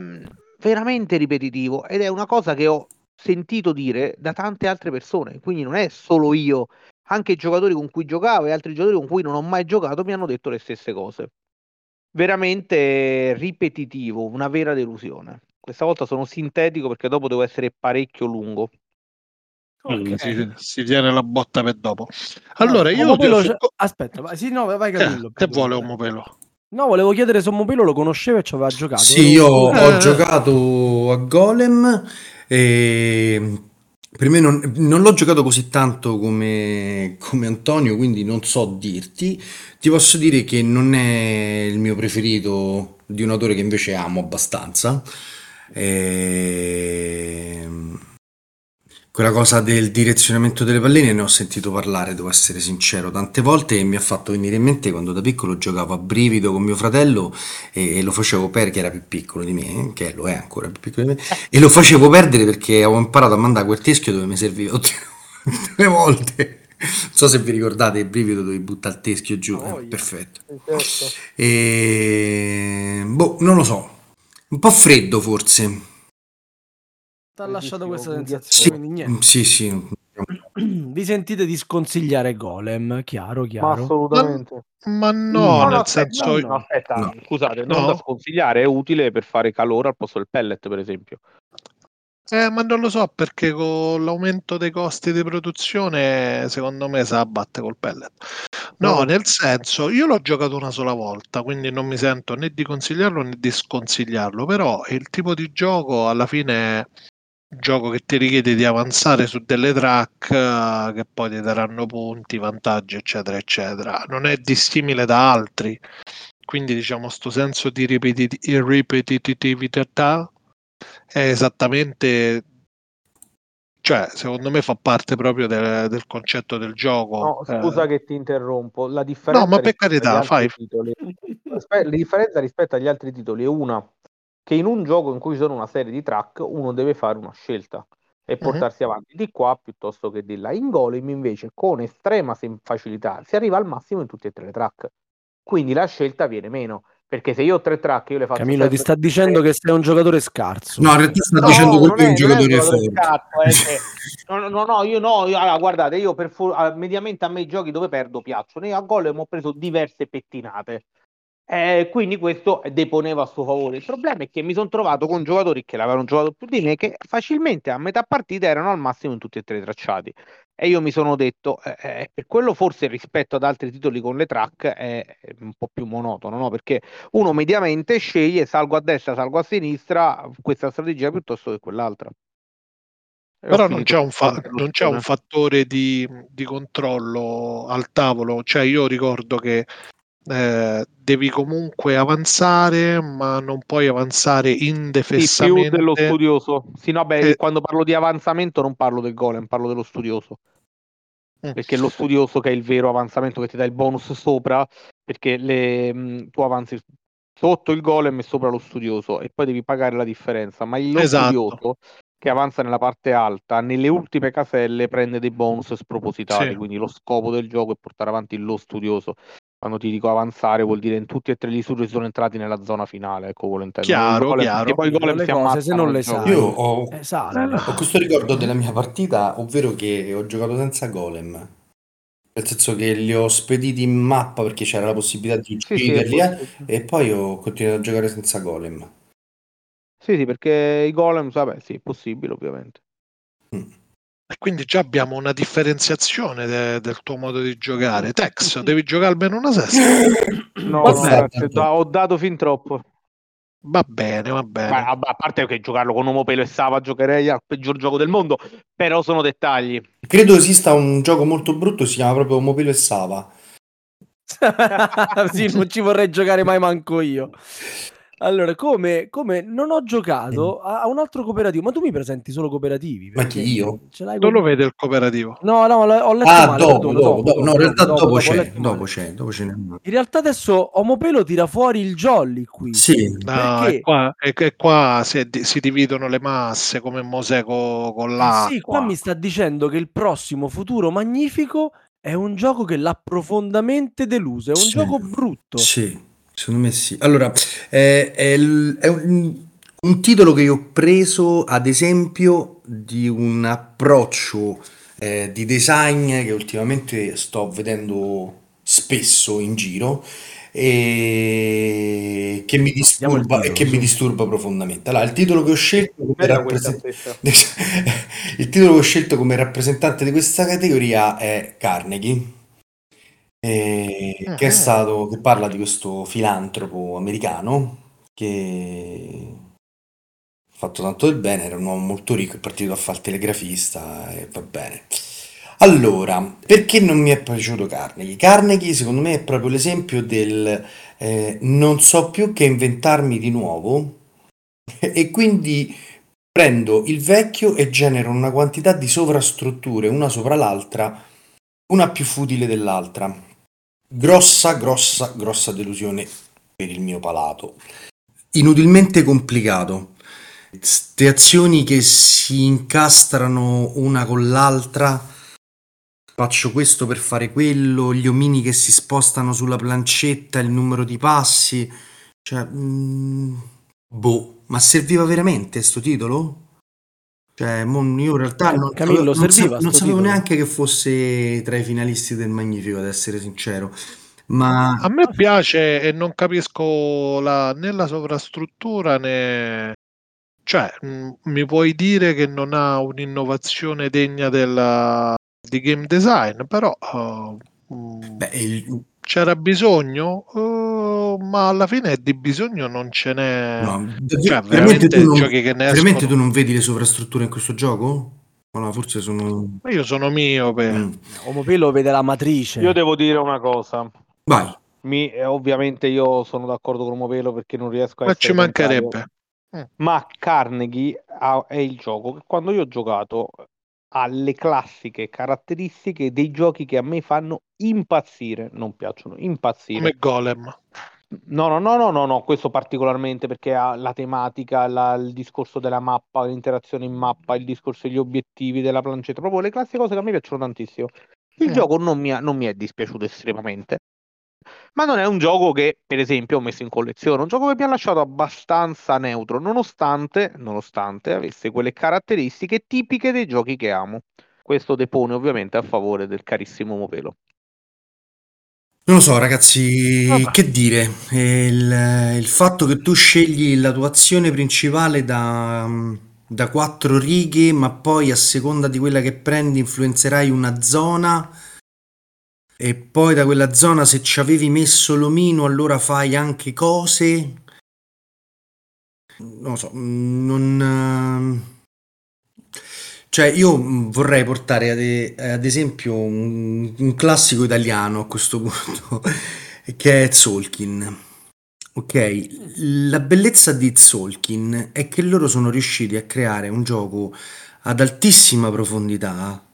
Speaker 6: veramente ripetitivo. Ed è una cosa che ho sentito dire da tante altre persone. Quindi non è solo io, anche i giocatori con cui giocavo e altri giocatori con cui non ho mai giocato mi hanno detto le stesse cose veramente ripetitivo, una vera delusione. Questa volta sono sintetico perché dopo devo essere parecchio lungo.
Speaker 4: Okay. Si, si, tiene la botta per dopo. Allora, no, io
Speaker 3: Omopelo, ho... aspetta, vai, sì, no, vai
Speaker 4: Camillo. Eh, che vuole Omopelo?
Speaker 3: No, volevo chiedere se Omopelo lo conosceva e ci aveva giocato.
Speaker 5: Sì, io eh. ho giocato a Golem e per me non, non l'ho giocato così tanto come, come Antonio, quindi non so dirti. Ti posso dire che non è il mio preferito di un autore che invece amo abbastanza. Ehm, Quella cosa del direzionamento delle palline ne ho sentito parlare, devo essere sincero, tante volte e mi ha fatto venire in mente quando da piccolo giocavo a brivido con mio fratello e, e lo facevo perdere, che era più piccolo di me, che lo è ancora più piccolo di me, e lo facevo perdere perché avevo imparato a mandare quel teschio dove mi serviva le volte. Non so se vi ricordate il brivido dove butta il teschio giù,
Speaker 3: Oh,
Speaker 5: eh, perfetto.
Speaker 6: Certo.
Speaker 5: E... Boh, non lo so, un po' freddo forse.
Speaker 3: Ti ha lasciato questa sensazione,
Speaker 5: Sì,
Speaker 3: quindi niente.
Speaker 5: sì, sì.
Speaker 3: Vi sentite di sconsigliare Golem, chiaro,
Speaker 6: Ma
Speaker 3: chiaro.
Speaker 6: assolutamente.
Speaker 4: Ma no,
Speaker 5: No,
Speaker 6: No, no,
Speaker 4: nel
Speaker 6: aspetta,
Speaker 4: senso,
Speaker 3: no,
Speaker 6: no, aspetta,
Speaker 5: no.
Speaker 6: scusate, non
Speaker 4: No?
Speaker 6: da sconsigliare, è utile per fare calore al posto del pellet, per esempio.
Speaker 4: eh, ma non lo so perché con l'aumento dei costi di produzione, secondo me si abbatte col pellet. No,
Speaker 6: No.
Speaker 4: nel senso, io l'ho giocato una sola volta, quindi non mi sento né di consigliarlo né di sconsigliarlo, però il tipo di gioco alla fine gioco che ti richiede di avanzare su delle track eh, che poi ti daranno punti, vantaggi, eccetera, eccetera. Non è dissimile da altri, quindi diciamo sto senso di ripeti- ripetitività è esattamente, cioè secondo me fa parte proprio del, del concetto del gioco.
Speaker 6: No,
Speaker 4: eh.
Speaker 6: scusa che ti interrompo. La differenza
Speaker 4: No, ma per carità, fai.
Speaker 6: titoli, la differenza rispetto agli altri titoli è una che in un gioco in cui ci sono una serie di track uno deve fare una scelta e
Speaker 4: Mhm.
Speaker 6: portarsi avanti di qua piuttosto che di là. In Golem invece con estrema sem- facilità si arriva al massimo in tutte e tre le track. Quindi la scelta viene meno, perché se io ho tre track io le faccio
Speaker 3: Camillo ti sta dicendo che sei un giocatore scarso.
Speaker 5: No, in realtà sta
Speaker 6: No,
Speaker 5: dicendo quello è un giocatore forte.
Speaker 6: scarso, è che- no, no, no, io no, io- allora, guardate, io per fu- ah, mediamente a me i giochi dove perdo piacciono, io a Golem ho preso diverse pettinate, Eh, quindi questo deponeva a suo favore. Il problema è che mi sono trovato con giocatori che l'avevano giocato più di me, che facilmente a metà partita erano al massimo in tutti e tre i tracciati. E io mi sono detto, eh, eh, per quello forse rispetto ad altri titoli con le track è, un po' più monotono, no? Perché uno mediamente sceglie salgo a destra, salgo a sinistra, questa strategia piuttosto che quell'altra. E
Speaker 4: Però non c'è un, fa- non c'è un fattore di, di controllo al tavolo, cioè io ricordo che eh, devi comunque avanzare, ma non puoi avanzare
Speaker 6: Sì, più
Speaker 4: indefessamente.
Speaker 6: dello studioso. Sì, no, beh,
Speaker 4: Eh.
Speaker 6: quando parlo di avanzamento non parlo del golem, parlo dello studioso.
Speaker 4: Mm.
Speaker 6: Perché è lo studioso che è il vero avanzamento che ti dà il bonus sopra, perché le, mh, tu avanzi sotto il golem e sopra lo studioso e poi devi pagare la differenza. Ma il lo
Speaker 4: Esatto.
Speaker 6: studioso che avanza nella parte alta, nelle ultime caselle prende dei bonus spropositati.
Speaker 4: Sì.
Speaker 6: Quindi lo scopo del gioco è portare avanti lo studioso. Quando ti dico avanzare vuol dire in tutti e tre gli studiosi sono entrati nella zona finale, ecco vuole intendere.
Speaker 4: Chiaro,
Speaker 6: Il golem-
Speaker 4: chiaro.
Speaker 6: poi i golem
Speaker 3: Le
Speaker 6: si
Speaker 3: cose, se non le sai.
Speaker 5: Io ho,
Speaker 3: Eh, sale.
Speaker 5: ho questo ricordo della mia partita, ovvero che ho giocato senza golem. Nel senso che li ho spediti in mappa perché c'era la possibilità di
Speaker 6: Sì, sì,
Speaker 5: ucciderli eh,
Speaker 6: possibile.
Speaker 5: e poi ho continuato a giocare senza golem.
Speaker 6: Sì, sì, perché i golem, vabbè, sì, è possibile ovviamente.
Speaker 5: Mm.
Speaker 4: E quindi già abbiamo una differenziazione de- del tuo modo di giocare. Tex, devi giocare almeno una sesta.
Speaker 6: No, no, da- ho dato fin troppo.
Speaker 4: Va bene, va bene.
Speaker 6: Ma, a parte che giocarlo con Uomo Pelo e Sava giocherei al peggior gioco del mondo, però sono dettagli.
Speaker 5: Credo esista un gioco molto brutto, si chiama proprio Mopilo e Sava.
Speaker 3: sì, non ci vorrei giocare mai manco io. Allora, come, come non ho giocato a, a un altro cooperativo, ma tu mi presenti solo cooperativi?
Speaker 5: Ma chi, io?
Speaker 3: Ce l'hai
Speaker 4: Non
Speaker 3: con-
Speaker 4: lo vede il cooperativo.
Speaker 3: No, no, ho letto
Speaker 5: Ah,
Speaker 3: male,
Speaker 5: dopo, dopo, dopo. No, in realtà dopo,
Speaker 3: ho
Speaker 5: c'è, dopo c'è, dopo ce n'è.
Speaker 3: In realtà adesso Omopelo tira fuori il jolly qui.
Speaker 5: Sì,
Speaker 4: No,
Speaker 3: Perché?
Speaker 4: è qua, è che qua si, si dividono le masse come Mosè co- con l'acqua.
Speaker 3: Sì, qua mi sta dicendo che il prossimo futuro magnifico è un gioco che l'ha profondamente deluso, è un
Speaker 5: Sì.
Speaker 3: gioco brutto.
Speaker 5: Sì, secondo me sì. Allora, è, è il- è un, un titolo che io ho preso ad esempio di un approccio eh, di design che ultimamente sto vedendo spesso in giro e che mi disturba,
Speaker 3: titolo,
Speaker 5: che
Speaker 3: sì.
Speaker 5: mi disturba profondamente. Allora, il titolo che ho scelto come
Speaker 6: stessa.
Speaker 5: il titolo che ho scelto come rappresentante di questa categoria è Carnegie, eh, che è stato, che parla di questo filantropo americano che ha fatto tanto del bene, era un uomo molto ricco, è partito a fare il telegrafista e va bene. Allora, perché non mi è piaciuto Carnegie? Carnegie secondo me è proprio l'esempio del eh, non so più che inventarmi di nuovo e quindi prendo il vecchio e genero una quantità di sovrastrutture una sopra l'altra, una più futile dell'altra. Grossa, grossa, grossa delusione per il mio palato. Inutilmente complicato. Ste azioni che si incastrano una con l'altra faccio questo per fare quello, gli omini che si spostano sulla plancetta, il numero di passi, cioè, mm, boh, ma serviva veramente sto titolo? Cioè, io in realtà non,
Speaker 3: Camillo,
Speaker 5: non sa-
Speaker 3: serviva
Speaker 5: non
Speaker 3: sto
Speaker 5: sapevo
Speaker 3: titolo.
Speaker 5: neanche che fosse tra i finalisti del Magnifico, ad essere sincero. Ma
Speaker 4: A me piace e non capisco la, né la sovrastruttura né... Cioè, mh, mi puoi dire che non ha un'innovazione degna della, di game design, però uh,
Speaker 5: beh, il-
Speaker 4: c'era bisogno, Uh, ma alla fine di bisogno non ce n'è.
Speaker 5: no,
Speaker 4: Cioè,
Speaker 5: veramente,
Speaker 4: veramente
Speaker 5: tu non,
Speaker 4: giochi che ne
Speaker 5: veramente tu non vedi le sovrastrutture in questo gioco? No, forse sono...
Speaker 4: Ma Io sono miope.
Speaker 5: Mm.
Speaker 3: Omopelo vede la matrice.
Speaker 6: Io devo dire una cosa.
Speaker 5: Vai.
Speaker 6: Mi- eh, ovviamente io sono d'accordo con Movelo perché non riesco a
Speaker 4: Ma ci mancherebbe.
Speaker 6: Ma Carnegie ha- è il gioco che quando io ho giocato ha le classiche caratteristiche dei giochi che a me fanno impazzire, non piacciono, impazzire.
Speaker 4: Come Golem.
Speaker 6: No, no, no, no, no, no, questo particolarmente perché ha la tematica, la- il discorso della mappa, l'interazione in mappa, il discorso degli obiettivi della plancetta, proprio le classiche cose che a me piacciono tantissimo. Il
Speaker 4: Mm.
Speaker 6: gioco non mi, ha- non mi è dispiaciuto estremamente, ma non è un gioco che, per esempio, ho messo in collezione, un gioco che mi ha lasciato abbastanza neutro, nonostante, nonostante avesse quelle caratteristiche tipiche dei giochi che amo. Questo depone ovviamente a favore del carissimo Movelo.
Speaker 5: Non lo so, ragazzi,
Speaker 6: Vabbè.
Speaker 5: che dire? Il, il fatto che tu scegli la tua azione principale da, da quattro righe, ma poi a seconda di quella che prendi influenzerai una zona, e poi da quella zona se ci avevi messo l'omino allora fai anche cose. Non lo so, non... Cioè, io mm, vorrei portare ad, e- ad esempio un, un classico italiano a questo punto, che è Tzolk'in. Ok, la bellezza di Tzolk'in è che loro sono riusciti a creare un gioco ad altissima profondità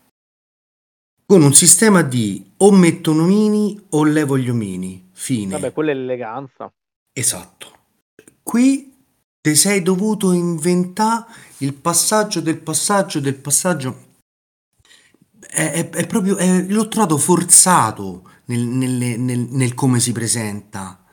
Speaker 5: con un sistema di o metto omini o levo gli omini. Fine.
Speaker 6: Vabbè, quella è l'eleganza.
Speaker 5: Esatto. Qui ti sei dovuto inventare il passaggio del passaggio del passaggio. È, è- è proprio, è- l'ho trovato forzato nel, nelle- nel- nel come si presenta.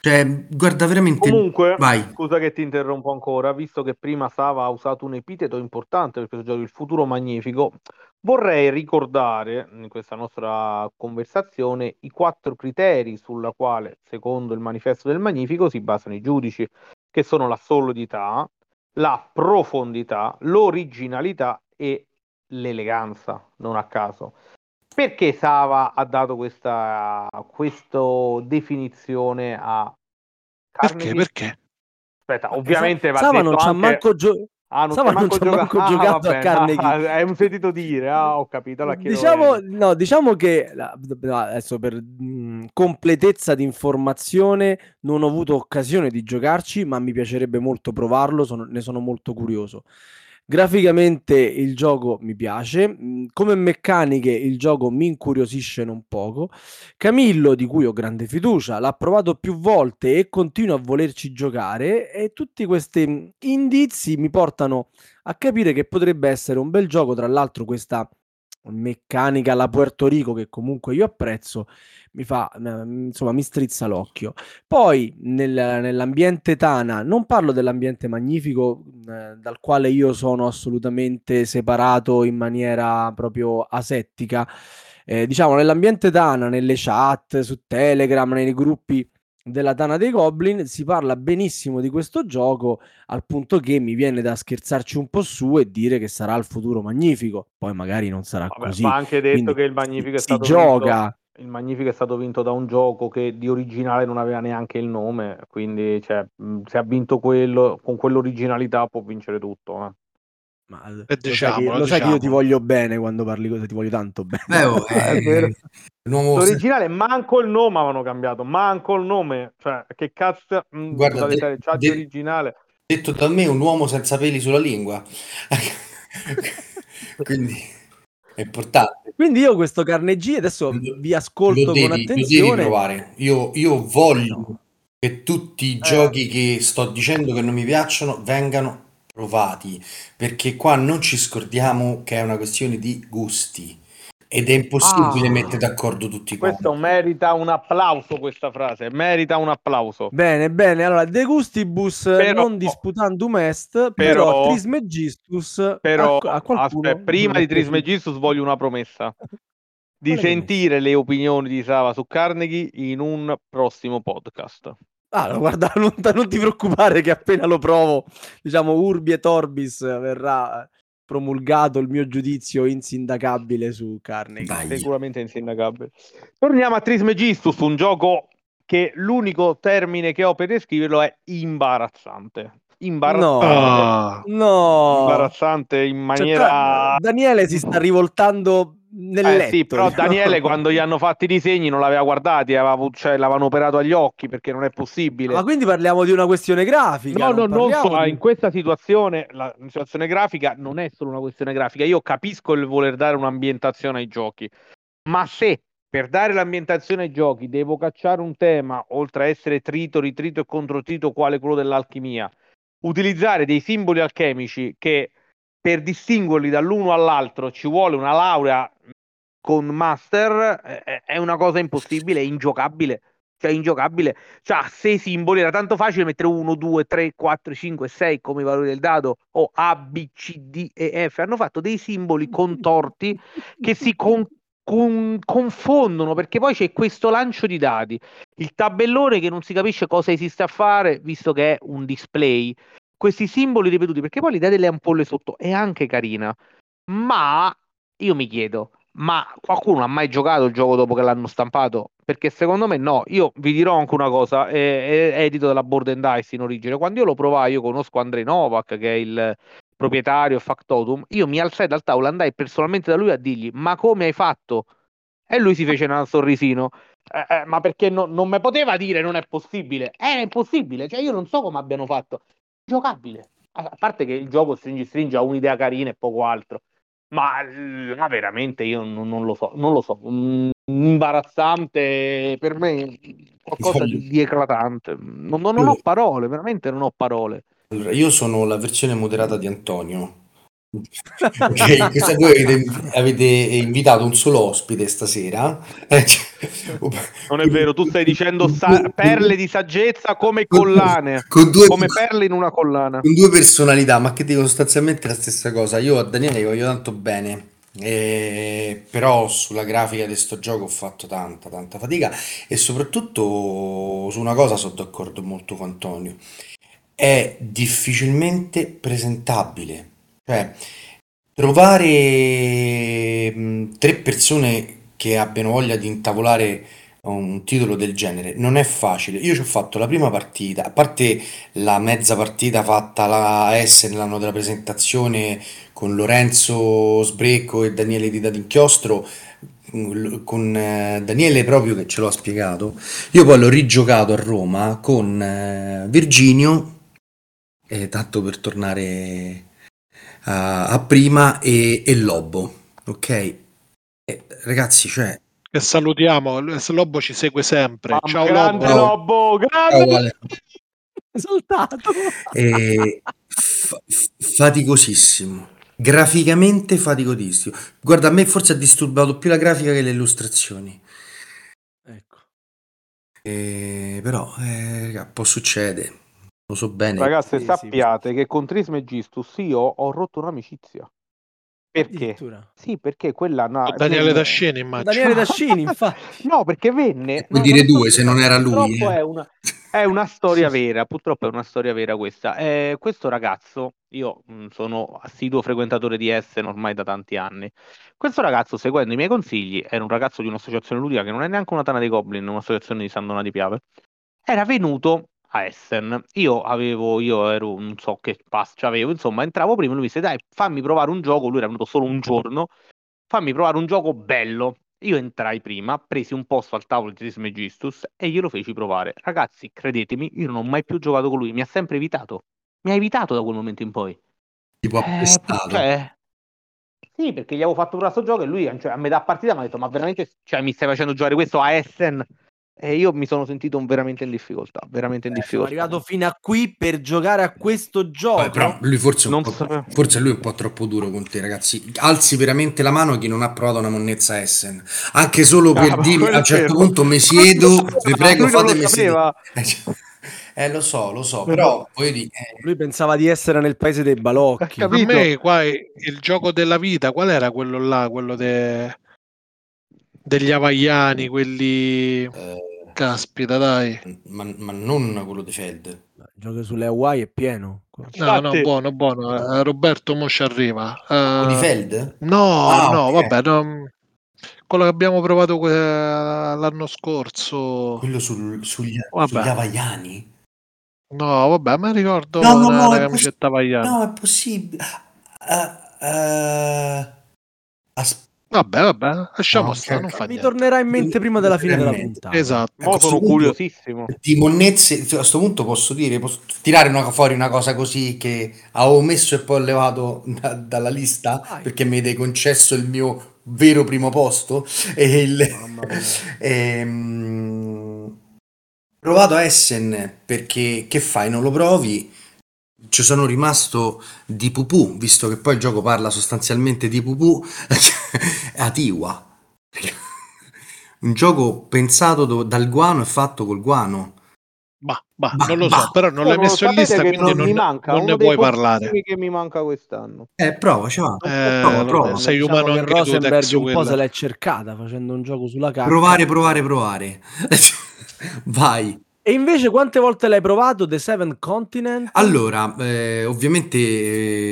Speaker 5: Cioè, guarda, veramente...
Speaker 6: Comunque,
Speaker 5: Vai.
Speaker 6: scusa che ti interrompo ancora, visto che prima Sava ha usato un epiteto importante per questo gioco, il futuro magnifico, vorrei ricordare in questa nostra conversazione i quattro criteri sulla quale, secondo il manifesto del magnifico, si basano i giudici, che sono la solidità, la profondità, l'originalità e l'eleganza, non a caso. Perché Sava ha dato questa, questa definizione a
Speaker 4: Perché?
Speaker 6: Carnegie?
Speaker 4: Perché?
Speaker 6: Aspetta, ovviamente va
Speaker 3: Sava non c'ha
Speaker 6: anche...
Speaker 3: manco gio-
Speaker 6: Ah, non
Speaker 3: Sava
Speaker 6: manco, gioca-
Speaker 3: manco
Speaker 6: Ah,
Speaker 3: giocato
Speaker 6: vabbè,
Speaker 3: a Carnegie.
Speaker 6: ah, hai sentito dire, ah, ho capito.
Speaker 3: Diciamo, no, diciamo che adesso per mh, completezza di informazione non ho avuto occasione di giocarci, ma mi piacerebbe molto provarlo, sono- ne sono molto curioso. Graficamente il gioco mi piace, mh, come meccaniche il gioco mi incuriosisce non poco. Camillo, di cui ho grande fiducia, l'ha provato più volte e continua a volerci giocare e tutti questi mh, indizi mi portano a capire che potrebbe essere un bel gioco. Tra l'altro, questa meccanica alla Puerto Rico, che comunque io apprezzo, mi fa insomma, mi strizza l'occhio. Poi nel- nell'ambiente Tana, non parlo dell'ambiente magnifico eh, dal quale io sono assolutamente separato in maniera proprio asettica. Eh, diciamo, nell'ambiente Tana, nelle chat, su Telegram, nei gruppi della Tana dei Goblin, si parla benissimo di questo gioco al punto che mi viene da scherzarci un po' su e dire che sarà il futuro magnifico. Poi magari non sarà
Speaker 6: Vabbè,
Speaker 3: così.
Speaker 6: va anche detto
Speaker 3: quindi
Speaker 6: che il Magnifico è
Speaker 3: si
Speaker 6: stato
Speaker 3: gioca.
Speaker 6: vinto. Il Magnifico è stato vinto da un gioco che di originale non aveva neanche il nome, quindi cioè, se ha vinto quello con quell'originalità può vincere tutto. eh.
Speaker 3: Ma lo,
Speaker 4: E
Speaker 3: sai
Speaker 4: diciamolo,
Speaker 3: che, lo sai che io ti voglio bene quando parli così, ti voglio tanto bene.
Speaker 5: Beh, oh, eh,
Speaker 6: L'originale, manco il nome avevano cambiato, manco il nome. Cioè, che cazzo... mm,
Speaker 5: Guarda, de-
Speaker 6: il chat
Speaker 5: de-
Speaker 6: originale.
Speaker 5: detto da me, un uomo senza peli sulla lingua. Quindi è importante.
Speaker 3: Quindi io questo carnegie adesso
Speaker 5: Lo-
Speaker 3: vi ascolto
Speaker 5: lo devi,
Speaker 3: con
Speaker 5: lo devi
Speaker 3: attenzione.
Speaker 5: provare. Io, io voglio che tutti i
Speaker 3: Eh.
Speaker 5: giochi che sto dicendo che non mi piacciono vengano provati, perché qua non ci scordiamo che è una questione di gusti ed è impossibile
Speaker 6: Ah.
Speaker 5: mettere d'accordo tutti
Speaker 6: Questo
Speaker 5: quanti.
Speaker 6: merita un applauso, questa frase. Merita un applauso.
Speaker 3: Bene, bene. Allora, De Gustibus
Speaker 6: Però-
Speaker 3: non disputandum est, però,
Speaker 6: Però-
Speaker 3: Trismegistus
Speaker 6: Però,
Speaker 3: a, a qualcuno
Speaker 6: aspetta, prima di Trismegistus voglio una promessa. Di sentire le opinioni di Sava su Carnegie in un prossimo podcast.
Speaker 3: Ah, guarda, non, non ti preoccupare che appena lo provo, diciamo, Urbi e Torbis verrà promulgato il mio giudizio insindacabile su Carnegie.
Speaker 5: Dai.
Speaker 6: Sicuramente insindacabile. Torniamo a Trismegistus, un gioco che l'unico termine che ho per descriverlo è imbarazzante. Imbarazzante.
Speaker 4: Ah,
Speaker 3: No,
Speaker 6: Imbarazzante in
Speaker 3: Cioè,
Speaker 6: maniera...
Speaker 3: tra- Daniele si sta rivoltando nel
Speaker 6: Eh
Speaker 3: letto.
Speaker 6: sì, però
Speaker 3: diciamo.
Speaker 6: Daniele quando gli hanno fatto i disegni non l'aveva guardati, aveva cioè, l'avevano operato agli occhi perché non è possibile.
Speaker 3: Ma quindi parliamo di una questione grafica.
Speaker 6: No, no, non
Speaker 3: parliamo
Speaker 6: so,
Speaker 3: di-
Speaker 6: in questa situazione la situazione grafica non è solo una questione grafica. Io capisco il voler dare un'ambientazione ai giochi, ma se per dare l'ambientazione ai giochi devo cacciare un tema, oltre a essere trito, ritrito e controtrito, quale quello dell'alchimia, utilizzare dei simboli alchemici che per distinguerli dall'uno all'altro ci vuole una laurea con master, eh, è una cosa impossibile, è ingiocabile. Cioè, ingiocabile. Cioè, ha sei simboli, era tanto facile mettere 1, 2, 3, 4, 5, 6 come i valori del dado, o A, B, C, D e F. Hanno fatto dei simboli contorti che si con- con- confondono perché poi c'è questo lancio di dadi, il tabellone che non si capisce cosa esiste a fare, visto che è un display. Questi simboli ripetuti, perché poi l'idea delle ampolle sotto è anche carina, ma io mi chiedo, ma qualcuno ha mai giocato il gioco dopo che l'hanno stampato? Perché secondo me no. Io vi dirò anche una cosa, è, è edito dalla Board and Dice in origine. Quando io lo provai, io conosco Andrei Novak, che è il proprietario Factotum, io mi alzai dal tavolo, andai personalmente da lui a dirgli, ma come hai fatto? E lui si fece un sorrisino. "Eh, eh, ma perché no- non mi poteva dire non è possibile? È impossibile, cioè io non so come abbiano fatto. Giocabile. A parte che il gioco stringi stringi ha un'idea carina e poco altro. Ma, l- ma veramente io non, non lo so, non lo so. Mm, imbarazzante per me, qualcosa di, di eclatante. Non, non- non ho parole, veramente non ho parole.
Speaker 5: Allora, io sono la versione moderata di Antonio. Ok, questa- voi avete, avete invitato un solo ospite stasera. Eh, cioè,
Speaker 6: Non è vero, tu stai dicendo sa- perle di saggezza come collane,
Speaker 5: Con due,
Speaker 6: come perle in una collana.
Speaker 5: con due personalità, ma che dico sostanzialmente la stessa cosa. Io a Daniele voglio tanto bene, eh, però sulla grafica di sto gioco ho fatto tanta, tanta fatica e soprattutto su una cosa sono d'accordo molto con Antonio. È difficilmente presentabile. Cioè, trovare mh, tre persone che abbiano voglia di intavolare un titolo del genere non è facile. Io ci ho fatto la prima partita, a parte la mezza partita fatta alla S nell'anno della presentazione con Lorenzo Sbrecco e Daniele Dita d'Inchiostro, mh, con eh, Daniele proprio che ce l'ho spiegato. Io poi l'ho rigiocato a Roma con eh, Virginio, eh, tanto per tornare a, a prima, e, e Lobo, ok? Eh, ragazzi, cioè...
Speaker 4: che salutiamo, il Lobo ci segue sempre.
Speaker 6: Mamma,
Speaker 4: Ciao
Speaker 6: grande
Speaker 4: Lobo.
Speaker 6: Lobo,
Speaker 5: Ciao,
Speaker 6: grande
Speaker 5: Vale.
Speaker 3: Esaltato.
Speaker 5: Eh, fa- faticosissimo graficamente faticosissimo guarda a me forse ha disturbato più la grafica che le illustrazioni
Speaker 3: Ecco.
Speaker 5: Eh, però eh, può succedere lo so bene
Speaker 6: Ragazzi,
Speaker 3: Sì,
Speaker 6: sappiate che con Trismegistus io ho rotto un'amicizia. Perché? Sì, perché quella na-
Speaker 4: Con Daniele
Speaker 6: venne-
Speaker 4: Dascini, immagino.
Speaker 3: Daniele Dascini, infatti.
Speaker 6: No, perché venne.
Speaker 5: Vuol
Speaker 6: no,
Speaker 5: dire
Speaker 6: so
Speaker 5: due, se non era lui, eh.
Speaker 6: è una, è una storia vera. Purtroppo è una storia vera questa. Eh, questo ragazzo, io mh, sono assiduo frequentatore di Essen ormai da tanti anni. Questo ragazzo, seguendo i miei consigli, era un ragazzo di un'associazione ludica che non è neanche una Tana dei Goblin, un'associazione di San Donato di Piave. Era venuto a Essen. Io avevo, io ero, non so che pass avevo, insomma, entravo prima e lui mi disse, dai, fammi provare un gioco, lui era venuto solo un giorno, fammi provare un gioco bello. Io entrai prima, presi un posto al tavolo di Trismegistus e glielo feci provare. Ragazzi, credetemi, io non ho mai più giocato con lui, mi ha sempre evitato. Mi ha evitato da quel momento in poi.
Speaker 5: Tipo
Speaker 6: Eh,
Speaker 5: appestato.
Speaker 6: cioè, sì, perché gli avevo fatto provare questo gioco e lui cioè, a metà partita mi ha detto: Ma veramente cioè, mi stai facendo giocare questo a Essen? E io mi sono sentito veramente in difficoltà. Veramente in
Speaker 3: Sono
Speaker 6: difficoltà.
Speaker 3: arrivato fino a qui per giocare a questo gioco.
Speaker 5: Vabbè, però lui forse,
Speaker 6: sapevo.
Speaker 5: forse lui è un po' troppo duro con te, ragazzi. Alzi veramente la mano a chi non ha provato una monnezza Essen. Anche solo per
Speaker 6: Ah, ma
Speaker 5: dire
Speaker 6: quello
Speaker 5: a un certo punto mi siedo, vi prego, fatemi
Speaker 6: sapeva.
Speaker 5: sedere. Eh, lo so, lo so, però voglio dire, eh,
Speaker 3: Lui pensava di essere nel paese dei balocchi.
Speaker 6: Capito?
Speaker 4: Per me qua è il gioco della vita, qual era quello là, quello de- degli Avagliani, quelli...
Speaker 5: eh,
Speaker 4: Caspita, dai.
Speaker 5: ma, ma non quello di Feld.
Speaker 3: Il gioco sulle Hawaii è pieno.
Speaker 4: No, no, buono, buono. eh, Roberto mo ci arriva.
Speaker 5: Quello di
Speaker 4: Eh,
Speaker 5: Feld?
Speaker 4: no,
Speaker 5: Ah,
Speaker 4: no,
Speaker 5: ok.
Speaker 4: vabbè, no, quello che abbiamo provato que- l'anno scorso.
Speaker 5: Quello sul- sugli,
Speaker 4: Vabbè.
Speaker 5: sugli Havaiani?
Speaker 4: No, vabbè, mi ricordo
Speaker 5: No, no,
Speaker 4: una,
Speaker 5: no, è
Speaker 4: Avagliana.
Speaker 5: No, è possibile. Eh, eh, as-
Speaker 4: Vabbè, vabbè, lasciamo
Speaker 5: No,
Speaker 4: stare, non fa
Speaker 3: Mi tornerà in mente prima della fine della
Speaker 5: Veramente.
Speaker 3: puntata.
Speaker 4: Esatto.
Speaker 5: Ecco,
Speaker 6: sono
Speaker 5: punto-
Speaker 6: curiosissimo.
Speaker 5: di monnezze, a questo punto posso dire, posso tirare una- fuori una cosa così che avevo messo e poi ho levato da- dalla lista
Speaker 3: Vai.
Speaker 5: perché mi avete concesso il mio vero primo posto. E il,
Speaker 3: Mamma mia.
Speaker 5: Ehm, provato a Essen perché che fai? Non lo provi? Ci sono rimasto di pupù, visto che poi il gioco parla sostanzialmente di pupù, a Tiwa. Un gioco pensato do- dal guano e fatto col guano.
Speaker 4: Bah, bah,
Speaker 5: Bah,
Speaker 4: non lo so, però non l'hai messo in lista,
Speaker 6: che
Speaker 4: quindi non,
Speaker 6: mi manca
Speaker 4: non ne puoi parlare.
Speaker 6: che mi manca quest'anno.
Speaker 5: Eh, prova, ci va.
Speaker 4: Eh,
Speaker 5: prova, prova.
Speaker 4: sei
Speaker 3: Diciamo
Speaker 4: umano
Speaker 3: che
Speaker 4: anche tu,
Speaker 3: Rosenberg
Speaker 4: Tex,
Speaker 3: un po'
Speaker 4: quella.
Speaker 3: se l'è cercata facendo un gioco sulla carta.
Speaker 5: Provare, provare, provare. Vai.
Speaker 3: E invece quante volte l'hai provato The Seven Continent?
Speaker 5: Allora, eh, ovviamente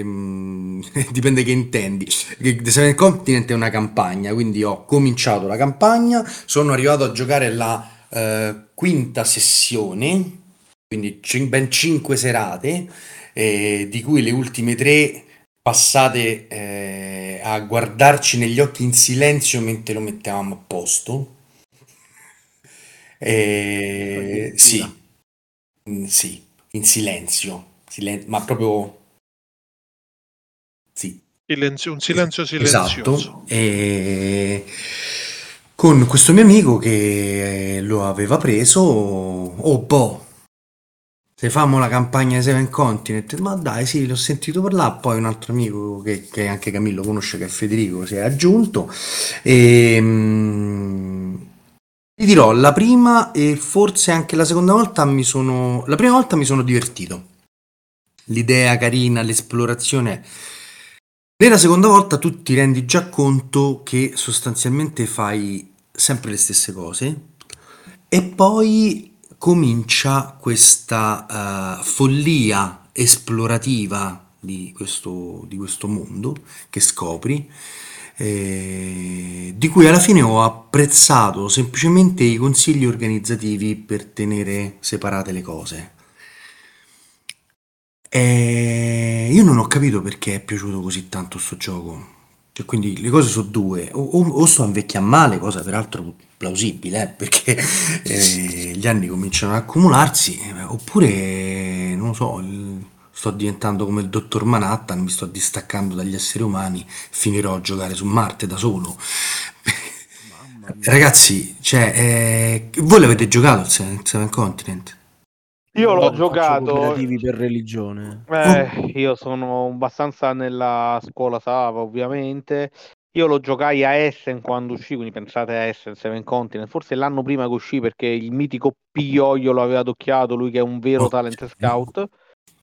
Speaker 5: ehm, dipende che intendi. The Seven Continent è una campagna, quindi ho cominciato la campagna, sono arrivato a giocare la eh, quinta sessione, quindi cin- ben cinque serate, eh, di cui le ultime tre passate eh, a guardarci negli occhi in silenzio mentre lo mettevamo a posto. Eh, sì, Mm, sì, in silenzio, silen- ma proprio sì,
Speaker 4: Silenzio- un silenzio
Speaker 5: esatto.
Speaker 4: silenzioso.
Speaker 5: E con questo mio amico che lo aveva preso, oh boh, se famo la campagna Seven Continent, ma dai, sì, l'ho sentito parlare. Poi un altro amico che, che anche Camillo conosce, che è Federico, si è aggiunto. E mm, ti dirò, la prima e forse anche la seconda volta mi sono. La prima volta mi sono divertito. L'idea carina, l'esplorazione. Nella seconda volta tu ti rendi già conto che sostanzialmente fai sempre le stesse cose e poi comincia questa eh, follia esplorativa di questo, di questo mondo che scopri, eh, di cui alla fine ho apprezzato semplicemente i consigli organizzativi per tenere separate le cose. E io non ho capito perché è piaciuto così tanto sto gioco. Cioè, quindi le cose sono due, o, o, o sto invecchiando male, cosa peraltro plausibile, eh, perché eh, gli anni cominciano ad accumularsi, eh, oppure, non lo so, il- sto diventando come il dottor Manhattan, mi sto distaccando dagli esseri umani, finirò a giocare su Marte da solo. Ragazzi, cioè, eh, voi l'avete giocato il Seven Continent?
Speaker 6: Io l'ho giocato.
Speaker 3: per religione.
Speaker 6: Eh, io sono abbastanza nella scuola Sava, ovviamente. Io lo giocai a Essen quando uscì, quindi pensate a Essen, Seven Continent, forse l'anno prima che uscì perché il mitico Pioio lo aveva adocchiato, lui che è un vero
Speaker 5: Oh.
Speaker 6: talent scout,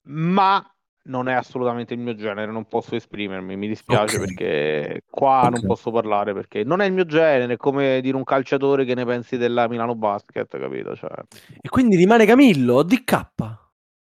Speaker 6: ma non è assolutamente il mio genere, non posso esprimermi, mi dispiace
Speaker 5: Ok.
Speaker 6: perché qua non
Speaker 5: Ok.
Speaker 6: posso parlare perché non è il mio genere, è come dire un calciatore che ne pensi della Milano Basket, capito? Cioè,
Speaker 3: E quindi rimane Camillo, DK.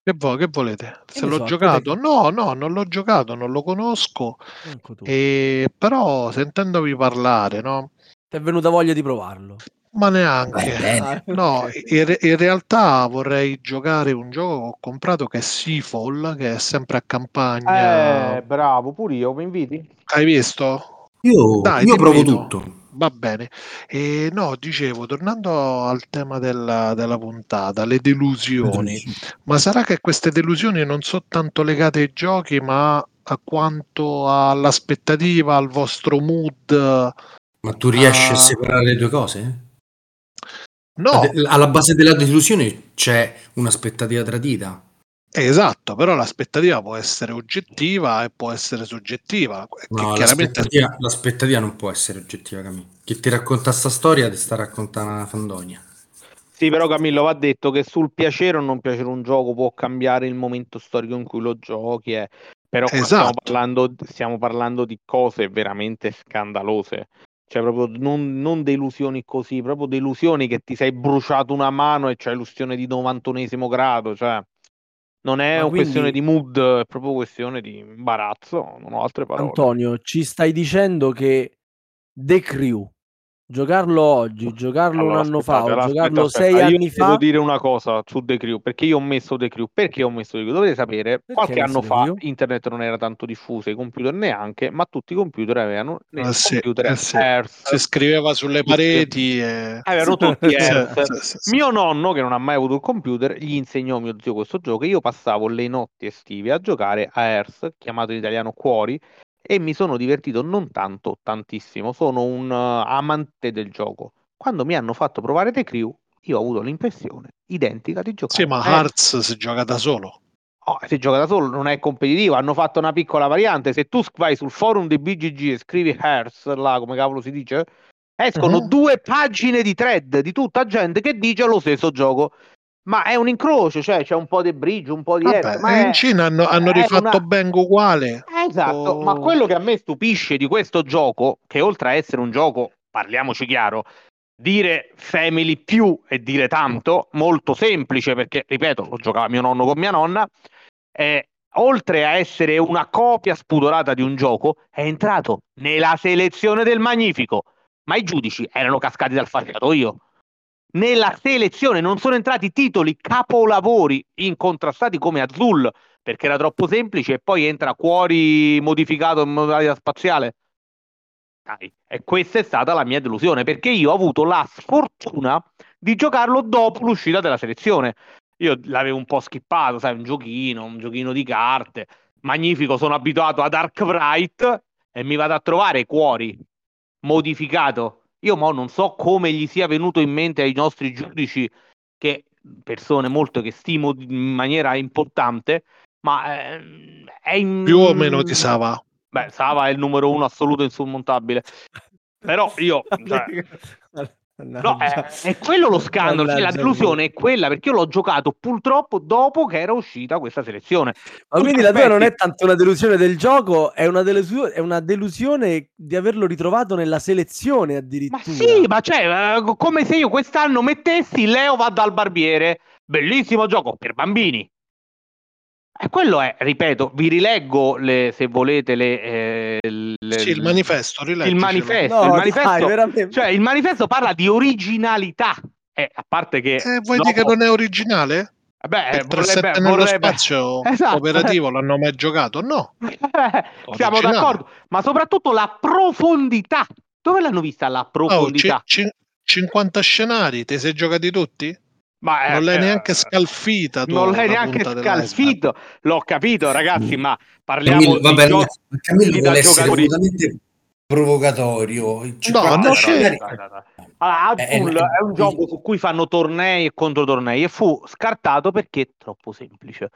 Speaker 4: Che, vo- che volete?
Speaker 3: Che
Speaker 4: Se
Speaker 3: ne
Speaker 4: l'ho
Speaker 3: so,
Speaker 4: giocato?
Speaker 3: te-
Speaker 4: No, no, non l'ho giocato, non lo conosco.
Speaker 3: Ecco.
Speaker 4: E, però sentendovi parlare, no?
Speaker 3: Ti è venuta voglia di provarlo.
Speaker 4: Ma neanche.
Speaker 5: Vai bene.
Speaker 3: Ah,
Speaker 4: No, in, re- in realtà vorrei giocare un gioco che ho comprato che è Seafall, che è sempre a campagna.
Speaker 6: Eh, bravo, pure io, mi inviti?
Speaker 4: Hai visto?
Speaker 5: Io,
Speaker 4: Dai,
Speaker 5: io provo
Speaker 4: invito.
Speaker 5: tutto.
Speaker 4: Va bene. E no, dicevo, tornando al tema della, della puntata, le delusioni. Ma sarà che queste delusioni non sono tanto legate ai giochi, ma a quanto all'aspettativa, al vostro mood?
Speaker 5: Ma tu riesci
Speaker 4: Ah.
Speaker 5: a separare le due cose?
Speaker 4: No,
Speaker 5: Alla base della delusione c'è un'aspettativa tradita.
Speaker 4: esatto, però l'aspettativa può essere oggettiva e può essere soggettiva. Che
Speaker 5: No,
Speaker 4: chiaramente
Speaker 5: l'aspettativa, l'aspettativa non può essere oggettiva, Camille. Chi ti racconta sta storia ti sta raccontando una fandonia.
Speaker 6: Sì, però Camillo va detto che sul piacere o non piacere un gioco può cambiare il momento storico in cui lo giochi. eh. Però qua stiamo
Speaker 4: Esatto.
Speaker 6: parlando, stiamo parlando di cose veramente scandalose. Cioè, proprio non, non delusioni così, proprio delusioni che ti sei bruciato una mano e c'è l'ustione di 91esimo grado. Cioè, non è
Speaker 3: quindi-
Speaker 6: questione di mood, è proprio questione di imbarazzo. Non ho altre parole.
Speaker 3: Antonio, ci stai dicendo che The Crew, giocarlo oggi, giocarlo
Speaker 6: Allora,
Speaker 3: un anno
Speaker 6: aspettate,
Speaker 3: fa o
Speaker 6: allora,
Speaker 3: giocarlo
Speaker 6: aspetta,
Speaker 3: sei
Speaker 6: aspetta,
Speaker 3: anni
Speaker 6: io devo
Speaker 3: fa,
Speaker 6: dire una cosa su The Crew, perché io ho messo The Crew, perché ho messo The Crew? Dovete sapere,
Speaker 3: Perché
Speaker 6: qualche anno fa
Speaker 3: Crew?
Speaker 6: internet non era tanto diffuso, i computer neanche, ma tutti i computer avevano
Speaker 4: Eh sì,
Speaker 6: computer
Speaker 4: eh sì. Si scriveva sulle pareti e...
Speaker 6: avevano tutti
Speaker 3: Sì,
Speaker 6: Earth.
Speaker 4: Sì, sì, sì.
Speaker 6: Mio nonno, che non ha mai avuto il computer, gli insegnò mio zio questo gioco e io passavo le notti estive a giocare a Earth, chiamato in italiano Cuori, e mi sono divertito non tanto, tantissimo. Sono un uh, amante del gioco. Quando mi hanno fatto provare The Crew, io ho avuto l'impressione identica di giocare
Speaker 4: Sì, ma
Speaker 6: Earth.
Speaker 4: Hearts si gioca da solo.
Speaker 6: Oh, se gioca da solo non è competitivo, hanno fatto una piccola variante. Se tu vai sul forum di BGG e scrivi Hearts, là come cavolo si dice, escono
Speaker 4: Mhm.
Speaker 6: due pagine di thread di tutta gente che dice lo stesso gioco. Ma è un incrocio, cioè c'è un po' di bridge, un po' di
Speaker 4: Vabbè,
Speaker 6: ma
Speaker 4: e
Speaker 6: è-
Speaker 4: in Cina hanno, hanno rifatto
Speaker 6: una-
Speaker 4: Bang uguale.
Speaker 6: Esatto,
Speaker 4: Oh.
Speaker 6: ma quello che a me stupisce di questo gioco, che oltre a essere un gioco, parliamoci chiaro, dire family più e dire tanto, molto semplice perché, ripeto, lo giocava mio nonno con mia nonna, eh, oltre a essere una copia spudorata di un gioco, è entrato nella selezione del Magnifico. Ma i giudici erano cascati dal fasciatoio. Nella selezione non sono entrati titoli capolavori incontrastati come Azul, perché era troppo semplice, e poi entra Cuori modificato in modalità spaziale. Dai, e questa è stata la mia delusione, perché io ho avuto la sfortuna di giocarlo dopo l'uscita della selezione. Io l'avevo un po' skippato, sai, un giochino, un giochino di carte. Magnifico, sono abituato ad Dark Bright e mi vado a trovare Cuori modificato. Io mo non so come gli sia venuto in mente ai nostri giudici, che persone molto che stimo in maniera importante, ma ehm, è in...
Speaker 4: Più o meno di Sava.
Speaker 6: Beh, Sava è il numero uno assoluto insurmontabile. Però io, cioè, No, è, è quello lo scandalo, cioè, la delusione è quella perché io l'ho giocato purtroppo dopo che era uscita questa selezione.
Speaker 3: Ma quindi la tua non è tanto una delusione del gioco, è una, delusione, è una delusione di averlo ritrovato nella selezione
Speaker 6: Ma
Speaker 3: addirittura.
Speaker 6: sì, ma cioè, eh, come se io quest'anno mettessi Leo va dal barbiere, bellissimo gioco per bambini. E quello è, ripeto, vi rileggo le, se volete le, eh, le-
Speaker 4: Sì, il manifesto,
Speaker 6: il manifesto,
Speaker 3: No,
Speaker 6: il
Speaker 3: dai,
Speaker 6: manifesto,
Speaker 3: veramente.
Speaker 6: cioè il manifesto parla di originalità. Eh, a parte che
Speaker 4: Eh, vuoi
Speaker 6: dopo-
Speaker 4: dire che non è originale?
Speaker 6: Beh,
Speaker 4: Il 3-7
Speaker 6: vorrebbe,
Speaker 4: nello
Speaker 6: vorrebbe-
Speaker 4: spazio
Speaker 6: Esatto.
Speaker 4: operativo l'hanno mai giocato? No.
Speaker 6: Siamo d'accordo, ma soprattutto la profondità. Dove l'hanno vista la
Speaker 4: Oh,
Speaker 6: profondità?
Speaker 4: ci- 50 scenari, te sei giocati tutti?
Speaker 6: Ma,
Speaker 4: Non
Speaker 6: eh,
Speaker 4: l'hai
Speaker 6: eh,
Speaker 4: neanche scalfita tu,
Speaker 6: Non l'hai neanche scalfito. L'ho capito, ragazzi, ma parliamo
Speaker 5: Camillo,
Speaker 6: di
Speaker 5: vabbè,
Speaker 6: giochi
Speaker 5: Camillo vuole essere assolutamente provocatorio. Il
Speaker 4: No,
Speaker 5: 50
Speaker 4: no,
Speaker 6: dai. Allora,
Speaker 5: Eh,
Speaker 6: Azul
Speaker 5: eh,
Speaker 6: è un gioco su cui fanno tornei e controtornei e fu scartato perché è troppo semplice.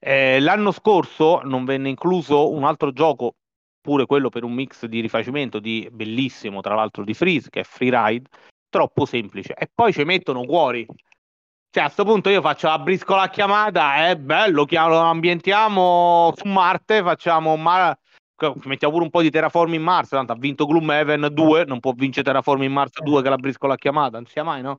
Speaker 6: Eh, l'anno scorso non venne incluso un altro gioco, pure quello per un mix di rifacimento di bellissimo, tra l'altro di Freeze, che è Freeride, troppo semplice. E poi ci mettono cuori. Cioè, a questo punto io faccio la briscola chiamata, è bello, lo ambientiamo su Marte, facciamo Mar- mettiamo pure un po' di Terraform in Mars, tanto ha vinto Gloomhaven 2, non può vincere Terraform in Mars 2 che la briscola chiamata, non sia mai, no?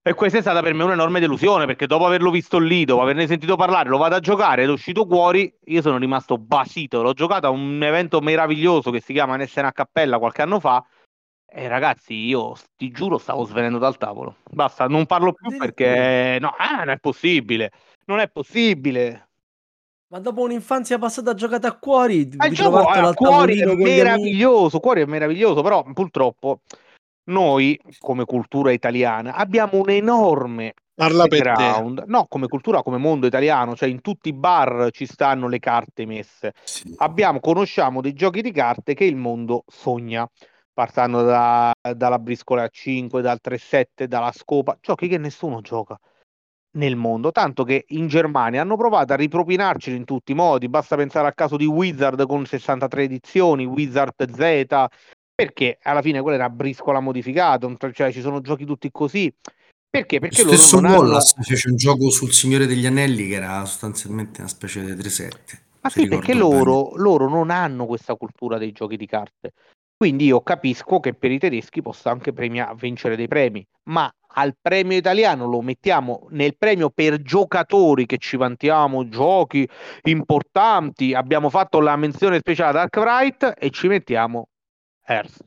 Speaker 6: E questa è stata per me un'enorme delusione, perché dopo averlo visto lì, dopo averne sentito parlare, lo vado a giocare ed è uscito fuori, io sono rimasto basito, l'ho giocato a un evento meraviglioso che si chiama NSN a Cappella qualche anno fa, Eh, ragazzi, io ti giuro stavo svenendo dal tavolo. Basta, non parlo più perché no, eh, non è possibile. Non è possibile.
Speaker 3: Ma dopo un'infanzia passata giocata a cuori,
Speaker 6: Ma il gioco
Speaker 3: ritrovartela
Speaker 6: a
Speaker 3: al
Speaker 6: cuori è meraviglioso, cuori è meraviglioso, però purtroppo noi come cultura italiana abbiamo un enorme
Speaker 4: Parla per te.
Speaker 6: background. No, come cultura, come mondo italiano, cioè in tutti i bar ci stanno le carte messe.
Speaker 5: Sì.
Speaker 6: Abbiamo, conosciamo dei giochi di carte che il mondo sogna, partendo da- dalla briscola a 5, dal 3-7, dalla scopa, giochi che nessuno gioca nel mondo, tanto che in Germania hanno provato a ripropinarceli in tutti i modi, basta pensare al caso di Wizard con 63 edizioni, Wizard Z, perché alla fine quella era briscola modificata, cioè ci sono giochi tutti così. Perché? Perché loro
Speaker 5: Stesso
Speaker 6: non hanno...
Speaker 5: Wallace fece un gioco sul Signore degli Anelli che era sostanzialmente una specie di 3-7.
Speaker 6: Ma sì, perché loro, loro non hanno questa cultura dei giochi di carte. Quindi io capisco che per i tedeschi possa anche premia- vincere dei premi, ma al premio italiano lo mettiamo nel premio per giocatori che ci vantiamo, giochi importanti. Abbiamo fatto la menzione speciale a Dark Wright e ci mettiamo Earth.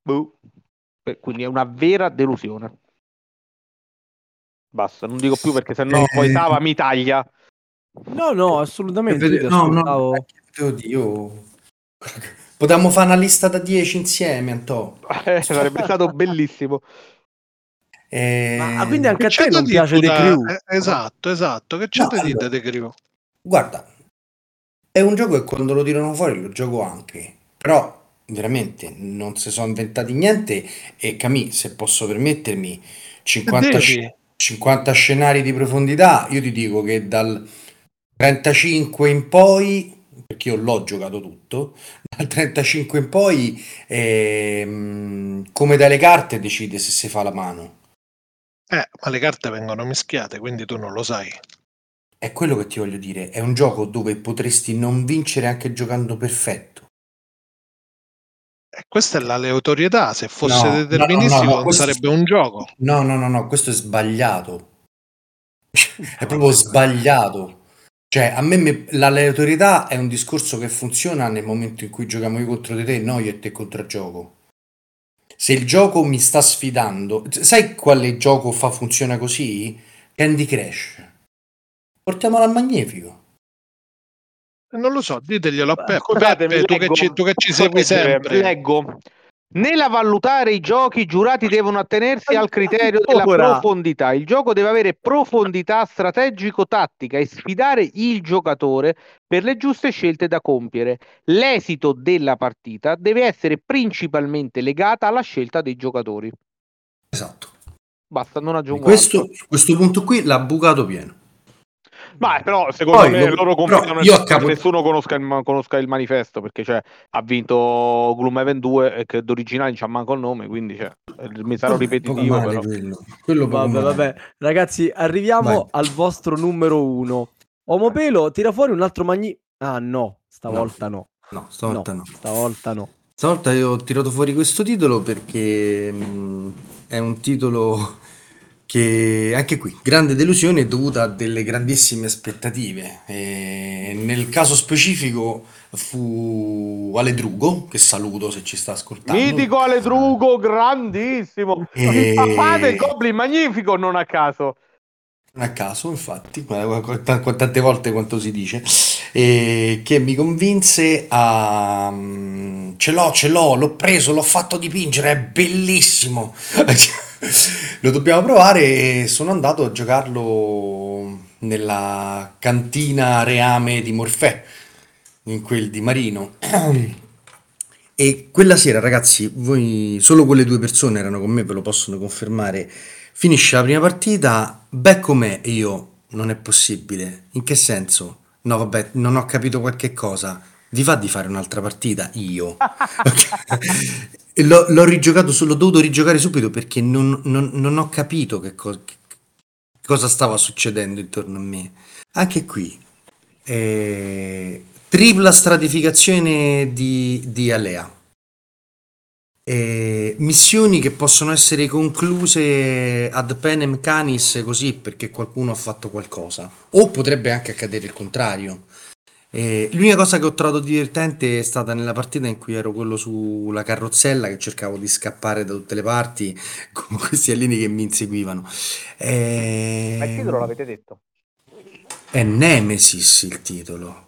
Speaker 6: Boh. Eh, Quindi è una vera delusione. Basta, non dico più perché sennò poi
Speaker 5: Eh.
Speaker 6: Sava mi taglia.
Speaker 3: No, no, assolutamente. ti
Speaker 5: no, no, io... Potremmo fare una lista da 10 insieme, Antò.
Speaker 6: Eh, sarebbe stato bellissimo.
Speaker 5: Eh,
Speaker 3: Ma quindi anche a
Speaker 4: Che
Speaker 3: te non piace The
Speaker 4: da-
Speaker 3: Crew?
Speaker 4: eh, esatto, esatto. Che c'è
Speaker 5: No,
Speaker 4: da dire
Speaker 5: allora-
Speaker 4: The Crew?
Speaker 5: Guarda, è un gioco che quando lo tirano fuori lo gioco anche, però veramente non si sono inventati niente e Camì, se posso permettermi, 50,
Speaker 4: devi.
Speaker 5: sc- 50 scenari di profondità, io ti dico che dal 35 in poi, perché io l'ho giocato tutto, dal 35 in poi, ehm, come dalle carte decide se si fa la mano.
Speaker 4: Eh, ma le carte vengono mischiate, quindi tu non lo sai.
Speaker 5: È quello che ti voglio dire, è un gioco dove potresti non vincere anche giocando perfetto.
Speaker 4: E questa è l'aleatorietà. Se fosse
Speaker 5: No,
Speaker 4: deterministico,
Speaker 5: no, no,
Speaker 4: non
Speaker 5: questo-
Speaker 4: sarebbe un gioco.
Speaker 5: No, no, no, no, questo è sbagliato. È proprio sbagliato. Cioè, a me me- l'aleatorietà è un discorso che funziona nel momento in cui giochiamo io contro di te, no io e te contro il gioco. Se il gioco mi sta sfidando, sai quale gioco fa funziona così? Candy Crush. Portiamolo al magnifico.
Speaker 4: Non lo so, diteglielo a Peppe.
Speaker 6: Scusatemi,
Speaker 4: Peppe, tu, che ci, tu che ci segui sempre.
Speaker 6: Leggo. Nella valutare i giochi, i giurati devono attenersi al criterio della profondità. Il gioco deve avere profondità strategico-tattica e sfidare il giocatore per le giuste scelte da compiere. L'esito della partita deve essere principalmente legata alla scelta dei giocatori.
Speaker 5: Esatto.
Speaker 6: Basta, non aggiungo
Speaker 5: Questo, questo punto qui l'ha bucato pieno.
Speaker 6: Ma però secondo
Speaker 5: Poi
Speaker 6: me
Speaker 5: lo-
Speaker 6: loro
Speaker 5: io
Speaker 6: nel
Speaker 5: a capo-
Speaker 6: che nessuno conosca il, conosca il manifesto perché cioè, ha vinto Gloomhaven 2 e che d'originale non c'ha manco il nome quindi cioè, eh, mi sarò ripetitivo
Speaker 5: male
Speaker 6: però.
Speaker 5: quello. Quello
Speaker 3: Vabbè, vabbè. Ragazzi, arriviamo
Speaker 5: Vai.
Speaker 3: al vostro numero uno. Omopelo, tira fuori un altro magni... Ah, no, stavolta no.
Speaker 5: No, stavolta no.
Speaker 3: Stavolta no.
Speaker 5: Stavolta io ho tirato fuori questo titolo perché mh, è un titolo che anche qui grande delusione è dovuta a delle grandissime aspettative. E nel caso specifico fu Aledrugo, che saluto se ci sta ascoltando.
Speaker 6: Mitico Aledrugo, grandissimo
Speaker 5: E-
Speaker 6: il papà del Goblin magnifico non a caso
Speaker 5: Non a caso, infatti, tante volte quanto si dice, e che mi convinse a... mm, Ce l'ho, ce l'ho, l'ho preso, l'ho fatto dipingere, è bellissimo. Lo dobbiamo provare e sono andato a giocarlo nella cantina Reame di Morfè, in quel di Marino. E quella sera, ragazzi, voi solo quelle due persone erano con me, ve lo possono confermare. Finisce la prima partita, becco me e io, non è possibile. In che senso? No, vabbè, non ho capito qualche cosa. Vi va di fare un'altra partita? Io. L'ho, l'ho rigiocato, l'ho dovuto rigiocare subito perché non, non- non ho capito che, co- che cosa stava succedendo intorno a me. Anche qui, eh, tripla stratificazione di, di Alea. Eh, missioni che possono essere concluse ad penem canis così perché qualcuno ha fatto qualcosa o potrebbe anche accadere il contrario E l'unica cosa che ho trovato divertente è stata nella partita in cui ero quello sulla carrozzella che cercavo di scappare da tutte le parti con questi alieni che mi inseguivano. E...
Speaker 6: Ma il titolo l'avete detto?
Speaker 5: È Nemesis il titolo,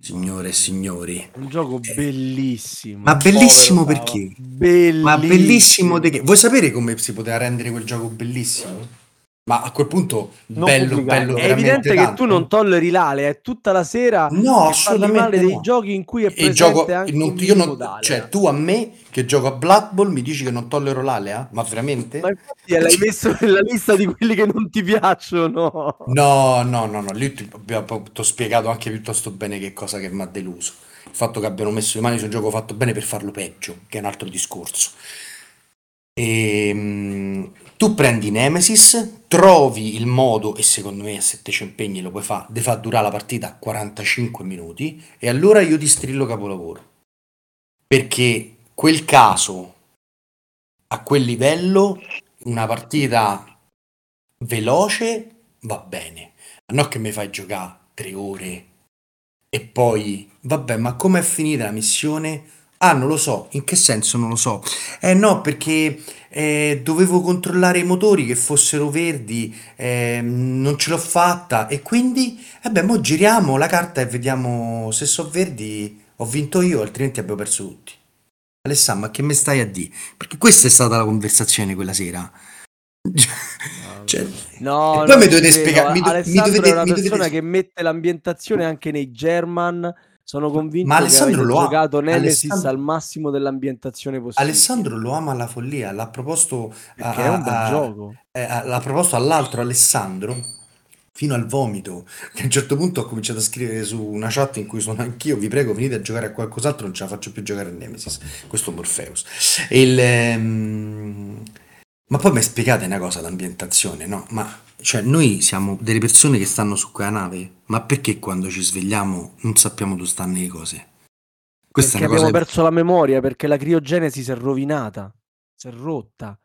Speaker 5: signore e signori.
Speaker 3: Un gioco
Speaker 5: Eh,
Speaker 3: bellissimo.
Speaker 5: Ma bellissimo
Speaker 6: Povero
Speaker 5: perché?
Speaker 3: Bellissimo.
Speaker 5: Ma bellissimo che? Vuoi sapere come si poteva rendere quel gioco bellissimo? Ma a quel punto
Speaker 6: Non
Speaker 5: bello, bello
Speaker 3: È evidente che
Speaker 5: tanto.
Speaker 3: tu non tolleri l'ale, è tutta la sera
Speaker 5: No,
Speaker 3: che parli
Speaker 5: assolutamente
Speaker 3: male dei
Speaker 5: no.
Speaker 3: giochi in cui è
Speaker 5: E
Speaker 3: presente
Speaker 5: gioco,
Speaker 3: anche
Speaker 5: non- io non, cioè tu a me che gioco a Blood Bowl mi dici che non tollero l'alea? Ma veramente?
Speaker 3: Ma infatti l'hai messo nella lista di quelli che non ti piacciono.
Speaker 5: No, no, no, no, lì ti ti ho spiegato anche piuttosto bene che cosa che mi ha deluso. Il fatto che abbiano messo le mani su un gioco fatto bene per farlo peggio, che è un altro discorso. E, tu prendi Nemesis, trovi il modo, e secondo me te ci impegni lo puoi fare, di far durare la partita a 45 minuti, e allora io ti strillo capolavoro. Perché quel caso, a quel livello, una partita veloce va bene. Non che mi fai giocare tre ore e poi, vabbè, ma com'è finita la missione? Ah, non lo so. In che senso non lo so? Eh no, perché eh, dovevo controllare i motori che fossero verdi, eh, non ce l'ho fatta e quindi, eh beh, mo giriamo la carta e vediamo se sono verdi ho vinto io, altrimenti abbiamo perso tutti. Alessandro, ma che mi stai a dire? Perché questa è stata la conversazione quella sera. Cioè,
Speaker 3: No,
Speaker 5: e poi mi dovete spiegare, mi, do- mi dovete,
Speaker 3: è una
Speaker 5: mi dovete
Speaker 3: persona
Speaker 5: spiegare.
Speaker 3: che mette l'ambientazione anche nei German. Sono convinto
Speaker 5: Ma
Speaker 3: che
Speaker 5: Alessandro
Speaker 3: avete
Speaker 5: lo ha.
Speaker 3: giocato Nemesis
Speaker 5: Alessandro-
Speaker 3: al massimo dell'ambientazione possibile.
Speaker 5: Alessandro lo ama alla follia, l'ha proposto a-
Speaker 3: perché è un bel
Speaker 5: a-
Speaker 3: gioco.
Speaker 5: eh, a- l'ha proposto all'altro Alessandro fino al vomito. Che a un certo punto ho cominciato a scrivere su una chat in cui sono anch'io. Vi prego, venite a giocare a qualcos'altro, non ce la faccio più giocare a Nemesis. Questo Morpheus. Il, ehm, Ma poi mi spiegate una cosa, l'ambientazione, no? Ma cioè, noi siamo delle persone che stanno su quella nave, ma perché quando ci svegliamo non sappiamo dove stanno le cose? Questa
Speaker 3: perché
Speaker 5: è una cosa.
Speaker 3: abbiamo perso la memoria, perché la criogenesi si è rovinata, si è rotta.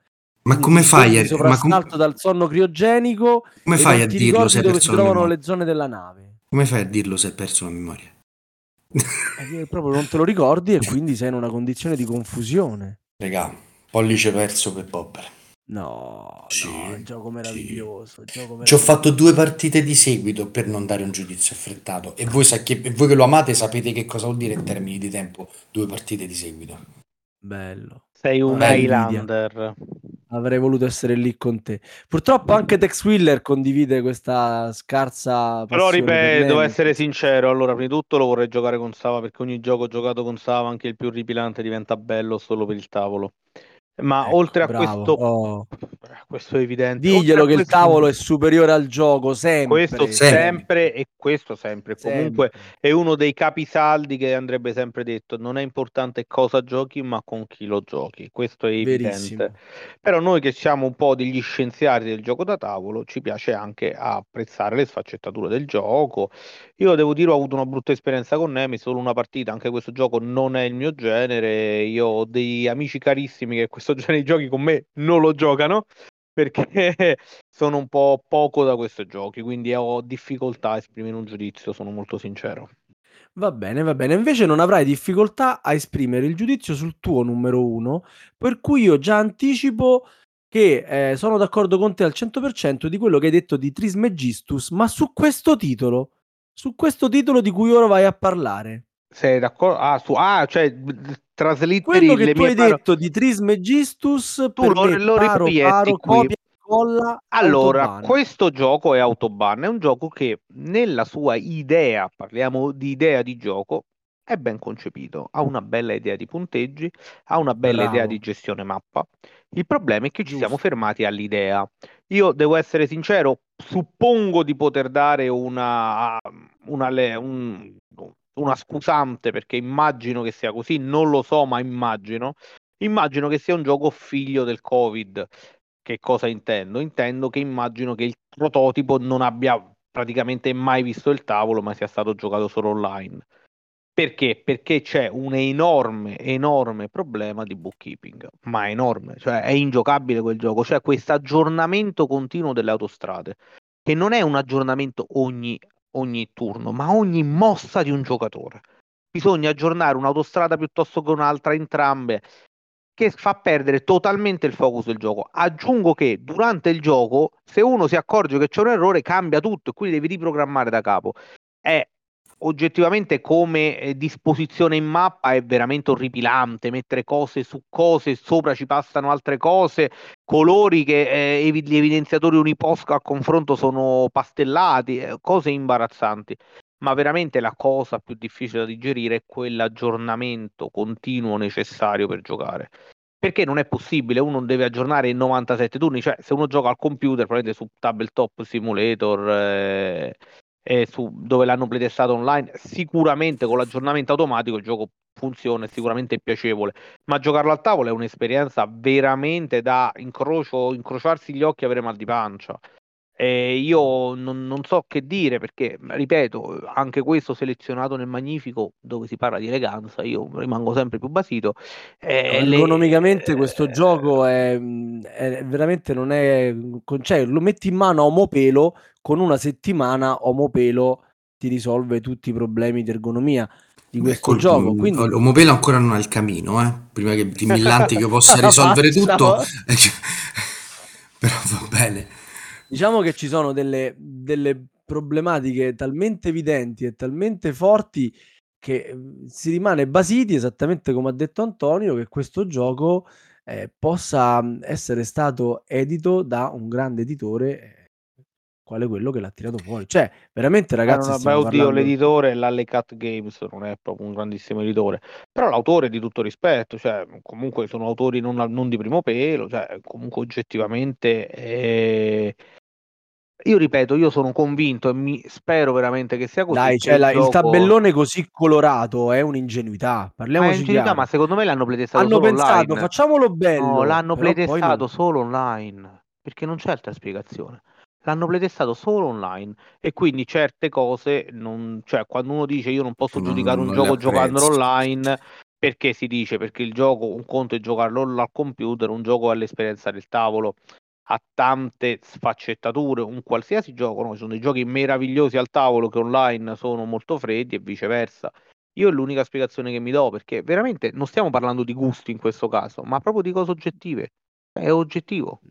Speaker 5: Ma
Speaker 3: Quindi
Speaker 5: come fai a, ma
Speaker 3: soprassalto
Speaker 5: com-
Speaker 3: dal sonno criogenico
Speaker 5: come fai a dirlo se hai
Speaker 3: dove si trovano
Speaker 5: memoria?
Speaker 3: le zone della nave.
Speaker 5: Come fai a dirlo se hai perso la memoria?
Speaker 3: E proprio non te lo ricordi e quindi sei in una condizione di confusione.
Speaker 5: Regà, pollice perso per Bobber.
Speaker 3: No,
Speaker 5: Sì,
Speaker 3: no, è un gioco
Speaker 5: sì.
Speaker 3: meraviglioso. gioco
Speaker 5: Ci ho fatto due partite di seguito per non dare un giudizio affrettato. E voi, sa- che, e voi che lo amate sapete che cosa vuol dire in termini di tempo due partite di seguito.
Speaker 3: Bello.
Speaker 6: Sei un
Speaker 3: Bella
Speaker 6: Highlander.
Speaker 3: Avrei voluto essere lì con te. Purtroppo anche Tex Wheeler condivide questa scarsa
Speaker 6: Però ripeto, devo essere sincero, allora prima di tutto lo vorrei giocare con Sava perché ogni gioco giocato con Sava, anche il più ripilante, diventa bello solo per il tavolo. Ma
Speaker 3: Ecco,
Speaker 6: oltre a
Speaker 3: bravo.
Speaker 6: questo,
Speaker 3: Oh.
Speaker 6: Questo è evidente.
Speaker 3: Diglielo che il tavolo è superiore al gioco, sempre.
Speaker 6: Questo
Speaker 5: Sempre.
Speaker 6: sempre e questo sempre. Comunque
Speaker 3: Sempre.
Speaker 6: è uno dei capisaldi che andrebbe sempre detto. Non è importante cosa giochi, ma con chi lo giochi. Questo è evidente.
Speaker 3: Verissimo.
Speaker 6: Però noi che siamo un po' degli scienziati del gioco da tavolo, ci piace anche apprezzare le sfaccettature del gioco. Io devo dire, ho avuto una brutta esperienza con Nemesis, solo una partita, anche questo gioco non è il mio genere. Io ho dei amici carissimi che questo genere di giochi con me non lo giocano perché sono un po' poco da questi giochi, quindi ho difficoltà a esprimere un giudizio, sono molto sincero.
Speaker 3: Va bene, va bene. Invece non avrai difficoltà a esprimere il giudizio sul tuo numero uno, per cui io già anticipo che eh, sono d'accordo con te al 100% di quello che hai detto di Trismegistus, ma su questo titolo, su questo titolo di cui ora vai a parlare.
Speaker 6: Sei d'accordo? Ah, su... ah cioè traslitteri
Speaker 3: Quello che tu hai
Speaker 6: paro-
Speaker 3: detto di Trismegistus,
Speaker 6: Tu lo- lo
Speaker 3: paro, paro, copia, colla,
Speaker 6: Allora,
Speaker 3: autoban.
Speaker 6: questo gioco è Autobahn, è un gioco che nella sua idea, parliamo di idea di gioco, è ben concepito, ha una bella idea di punteggi, ha una bella idea
Speaker 3: Bravo.
Speaker 6: di gestione mappa. Il problema è che ci siamo
Speaker 3: Giusto.
Speaker 6: fermati all'idea. Io devo essere sincero, suppongo di poter dare una, una, le- un- una scusante perché immagino che sia così, non lo so, ma immagino. Immagino che sia un gioco figlio del Covid. Che cosa intendo? Intendo che immagino che il prototipo non abbia praticamente mai visto il tavolo, ma sia stato giocato solo online. Perché? Perché c'è un enorme, enorme problema di bookkeeping, ma enorme, cioè è ingiocabile quel gioco, c'è questo aggiornamento continuo delle autostrade, che non è un aggiornamento ogni ogni turno, ma ogni mossa di un giocatore. Bisogna aggiornare un'autostrada piuttosto che un'altra, entrambe, che fa perdere totalmente il focus del gioco. Aggiungo che durante il gioco, se uno si accorge che c'è un errore, cambia tutto e quindi devi riprogrammare da capo. È oggettivamente come eh, disposizione in mappa è veramente orripilante, mettere cose su cose, sopra ci passano altre cose, colori che eh, gli evidenziatori uniposco a confronto sono pastellati, eh, cose imbarazzanti. Ma veramente la cosa più difficile da digerire è quell'aggiornamento continuo necessario per giocare. Perché non è possibile, uno deve aggiornare in 97 turni, cioè se uno gioca al computer, probabilmente su Tabletop Simulator, eh, eh, su, dove l'hanno playtestato online, sicuramente con l'aggiornamento automatico il gioco funziona, è sicuramente piacevole, ma giocarlo al tavolo è un'esperienza veramente da incrocio, incrociarsi gli occhi e avere mal di pancia. E io non, non, so che dire perché, ripeto, anche questo selezionato nel Magnifico, dove si parla di eleganza, io rimango sempre più basito.
Speaker 3: Eh, Economicamente le... questo eh, gioco è, è, veramente non è... Cioè, lo metti in mano a Omopelo, con una settimana Omopelo ti risolve tutti i problemi di ergonomia di questo Beh, gioco. Quindi...
Speaker 5: Omopelo ancora non ha il camino, eh? prima che ti millanti che possa risolvere tutto. Però va bene.
Speaker 3: Diciamo che ci sono delle, delle problematiche talmente evidenti e talmente forti che mhmm, si rimane basiti, esattamente come ha detto Antonio, che questo gioco eh, possa mhmm, essere stato edito da un grande editore eh, quale quello che l'ha tirato fuori. Cioè, veramente ragazzi...
Speaker 6: Eh, non, beh, oddio, parlando... l'editore, l'Allecat Games, non è proprio un grandissimo editore, però l'autore è di tutto rispetto, cioè, comunque sono autori non, non di primo pelo, cioè, comunque oggettivamente... È io ripeto, io sono convinto e mi spero veramente che sia così.
Speaker 3: Dai, cioè la, il, gioco... tabellone così colorato è un'ingenuità. Parliamoci ma, ingenuità,
Speaker 6: ma secondo me l'hanno playtestato
Speaker 3: hanno pensato, online. facciamolo bello.
Speaker 6: No, l'hanno playtestato non... solo online, perché non c'è altra spiegazione. L'hanno playtestato solo online e quindi certe cose, non... cioè quando uno dice io non posso non, giudicare un gioco giocandolo online, perché si dice? Perché il gioco, un conto è giocarlo al computer, un gioco è l'esperienza del tavolo ha tante sfaccettature, un qualsiasi gioco, no? ci sono dei giochi meravigliosi al tavolo che online sono molto freddi e viceversa. Io è l'unica spiegazione che mi do perché veramente non stiamo parlando di gusti in questo caso, ma proprio di cose oggettive. È oggettivo.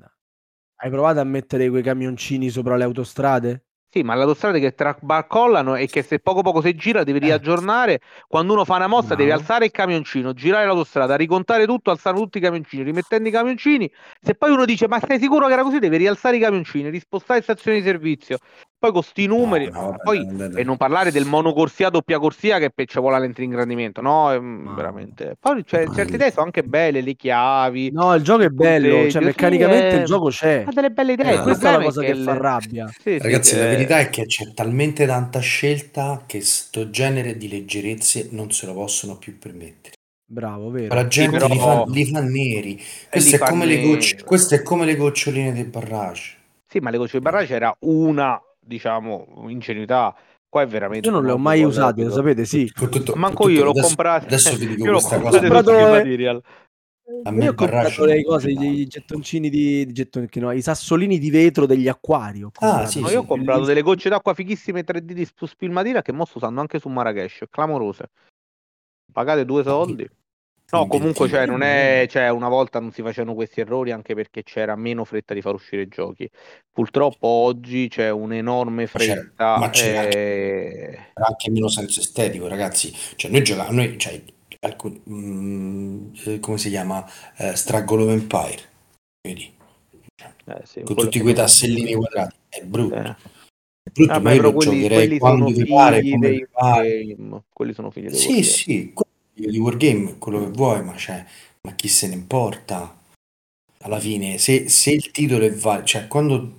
Speaker 3: Hai provato a mettere quei camioncini sopra le autostrade?
Speaker 6: Sì, ma l'autostrada che trabarcollano e che se poco poco si gira devi eh. riaggiornare. Quando uno fa una mossa no. devi alzare il camioncino, girare l'autostrada, ricontare tutto, alzare tutti i camioncini, rimettendo i camioncini. Se poi uno dice ma sei sicuro che era così, devi rialzare i camioncini, rispostare stazioni di servizio. Poi con sti numeri, no, no, poi, no, e non parlare del monocorsia doppia corsia che ci vuole l'ingrandimento, no, è veramente. Poi cioè, certe idee sono anche belle, le chiavi.
Speaker 3: No, il gioco è bello, cioè meccanicamente è... il gioco c'è.
Speaker 6: Ha delle belle idee,
Speaker 3: eh, questa è la cosa che, che fa rabbia.
Speaker 5: Sì, Ragazzi, sì, la verità è che c'è talmente tanta scelta che sto genere di leggerezze non se lo possono più permettere.
Speaker 3: Bravo, vero.
Speaker 5: La gente sì, li, fa, li, fa, neri. Questo è, come le gocce, questo è come le goccioline del barrage.
Speaker 6: Sì, ma le gocce del barrage era una diciamo, ingenuità. Qua è veramente.
Speaker 3: Io non le ho mai usate, lo sapete, sì.
Speaker 6: Tutto, Manco tutto, io l'ho
Speaker 5: adesso,
Speaker 6: comprato.
Speaker 5: Adesso vi dico questa cosa. Comprato...
Speaker 3: Material. A me io ho comprato le cose, i gettoncini di, di getton, no, i sassolini di vetro degli acquari.
Speaker 6: Ah, sì, no, sì, io ho comprato delle gocce d'acqua fighissime 3D di Spilmadina che mo sto usando anche su Marrakesh, clamorose. Pagate due soldi. No, comunque cioè, non è, cioè, una volta non si facevano questi errori anche perché c'era meno fretta di far uscire i giochi. Purtroppo oggi c'è un'enorme fretta.
Speaker 5: Ma c'è, e... anche, anche, meno senso estetico, ragazzi. Cioè, noi giochiamo, noi, cioè, alcun, mm, eh, come si chiama? Eh, Struggle of Empire. Vedi? Eh, sì, Con tutti quei tassellini quadrati. È brutto. Eh. Brutto, ah, ma io lo quelli, giocherei quando vi pare, come vi pare.
Speaker 6: Quelli sono figli dei
Speaker 5: Sì, sì, di Wargame, quello che vuoi, ma, cioè, ma chi se ne importa? Alla fine, se, se il titolo è valido, cioè quando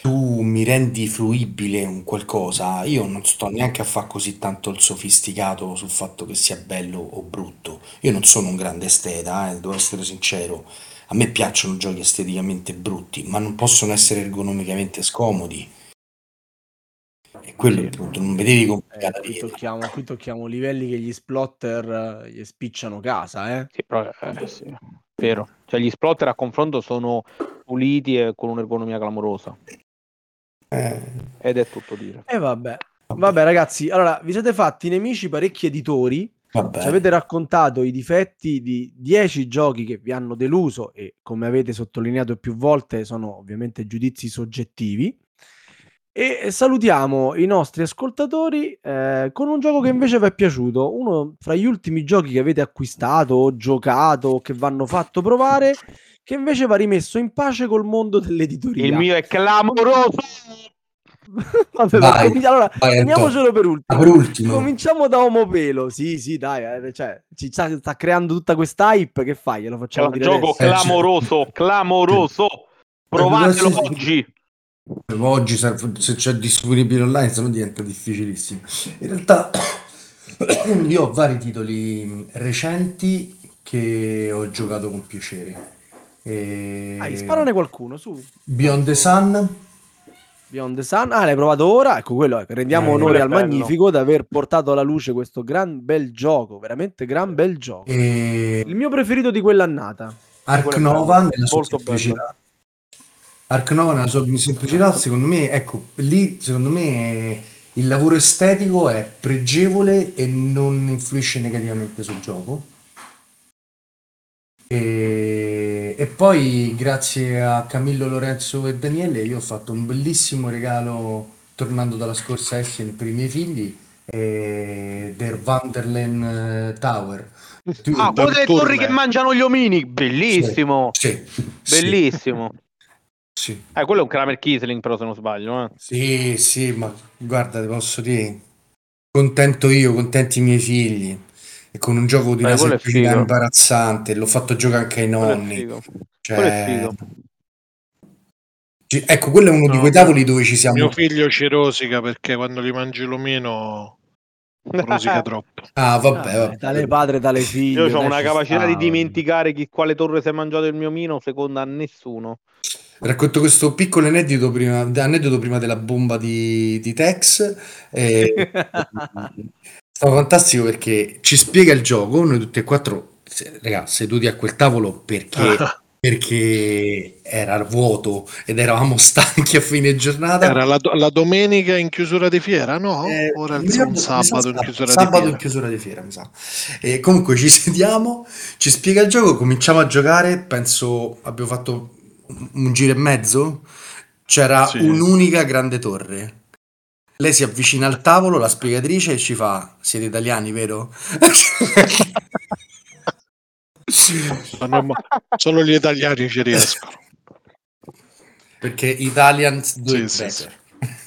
Speaker 5: tu mi rendi fruibile un qualcosa, io non sto neanche a fare così tanto il sofisticato sul fatto che sia bello o brutto. Io non sono un grande esteta, eh, devo essere sincero. A me piacciono giochi esteticamente brutti, ma non possono essere ergonomicamente scomodi. E quello sì. appunto, non vedevi complicata
Speaker 3: eh, qui, tocchiamo, qui tocchiamo livelli che gli splotter eh, gli spicciano casa, eh?
Speaker 6: Sì, però, eh, sì, vero. Cioè gli splotter a confronto sono puliti e con un'ergonomia clamorosa.
Speaker 5: Eh,
Speaker 6: Ed è tutto dire.
Speaker 3: E vabbè. Vabbè, ragazzi, allora vi siete fatti nemici parecchi editori.
Speaker 5: vabbè.
Speaker 3: Ci avete raccontato i difetti di 10 giochi che vi hanno deluso e come avete sottolineato più volte sono ovviamente giudizi soggettivi. E salutiamo i nostri ascoltatori eh, con un gioco che invece vi è piaciuto, uno fra gli ultimi giochi che avete acquistato o giocato o che vanno fatto provare, che invece va rimesso in pace col mondo dell'editoria.
Speaker 6: Il mio è clamoroso.
Speaker 3: Vabbè,
Speaker 5: Vai,
Speaker 3: cominci- allora,
Speaker 5: vai,
Speaker 3: teniamocelo per ultimo.
Speaker 5: Ah, per ultimo.
Speaker 3: Cominciamo da Omopelo. Sì, sì, dai, eh, cioè, ci sta, sta creando tutta questa hype. Che fai? Glielo facciamo dire
Speaker 6: gioco
Speaker 3: adesso?
Speaker 5: Eh,
Speaker 6: clamoroso, clamoroso. Provatelo
Speaker 5: Sì.
Speaker 6: oggi.
Speaker 5: Oggi se c'è disponibile online se no diventa difficilissimo. In realtà io ho vari titoli recenti che ho giocato con piacere. E...
Speaker 3: Dai, sparane qualcuno, su.
Speaker 5: Beyond the Sun,
Speaker 3: Beyond the Sun. Ah, l'hai provato ora? Ecco, quello, ecco, rendiamo
Speaker 5: Eh,
Speaker 3: onore al
Speaker 6: bello.
Speaker 3: Magnifico di aver portato alla luce questo gran bel gioco. Veramente gran bel gioco.
Speaker 5: e
Speaker 3: Il mio preferito di quell'annata.
Speaker 5: Ark Nova
Speaker 6: bello,
Speaker 5: nella sua semplicità. Ark Nova nella sua semplicità, secondo me, ecco, lì secondo me il lavoro estetico è pregevole e non influisce negativamente sul gioco. E, e poi grazie a Camillo, Lorenzo e Daniele io ho fatto un bellissimo regalo tornando dalla scorsa Essen per i miei figli, eh, Der Vanderlen eh, Tower. Tu-
Speaker 6: Ah, quello delle torri che mangiano gli omini. Bellissimo.
Speaker 5: Sì, sì,
Speaker 6: Bellissimo.
Speaker 5: sì.
Speaker 6: Eh, quello è un Kramer Kiesling, però se non sbaglio. Eh.
Speaker 5: Sì, sì, ma guarda, ti posso dire, contento io, contenti i miei figli, e con un gioco di
Speaker 6: Beh,
Speaker 5: una semplicità imbarazzante, l'ho fatto giocare anche ai nonni. Cioè,
Speaker 6: Quello è figo.
Speaker 5: ci- ecco, quello è uno di
Speaker 4: No,
Speaker 5: quei tavoli dove ci
Speaker 4: Mio
Speaker 5: siamo...
Speaker 4: figlio ci rosica perché quando gli mangi l'omino rosica troppo.
Speaker 5: Ah, vabbè,
Speaker 3: Vabbè,
Speaker 5: vabbè.
Speaker 3: tale padre, tale figlio.
Speaker 6: Io ho una
Speaker 3: ci
Speaker 6: capacità
Speaker 3: sta.
Speaker 6: di dimenticare chi, quale torre si è mangiato il mio omino, seconda a nessuno.
Speaker 5: Racconto questo piccolo aneddoto prima, aneddoto prima della bomba di, di Tex. eh, Stava fantastico perché ci spiega il gioco, noi tutti e quattro, se- raga, seduti a quel tavolo perché, perché era vuoto ed eravamo stanchi a fine giornata.
Speaker 4: Era la, do- la domenica in chiusura di fiera, no?
Speaker 5: Eh,
Speaker 4: Ora
Speaker 5: mi
Speaker 4: il sabato in chiusura
Speaker 5: sabato
Speaker 4: di
Speaker 5: in
Speaker 4: fiera.
Speaker 5: chiusura di fiera, mi sa. E comunque ci sediamo, ci spiega il gioco, cominciamo a giocare, penso abbiamo fatto un un giro e mezzo, c'era
Speaker 4: Sì.
Speaker 5: un'unica grande torre. Lei si avvicina al tavolo, la spiegatrice, e ci fa: Siete italiani, vero?
Speaker 4: Ma Solo gli italiani ci riescono.
Speaker 5: Perché Italians do
Speaker 4: Sì,
Speaker 5: it
Speaker 4: sì,
Speaker 5: better.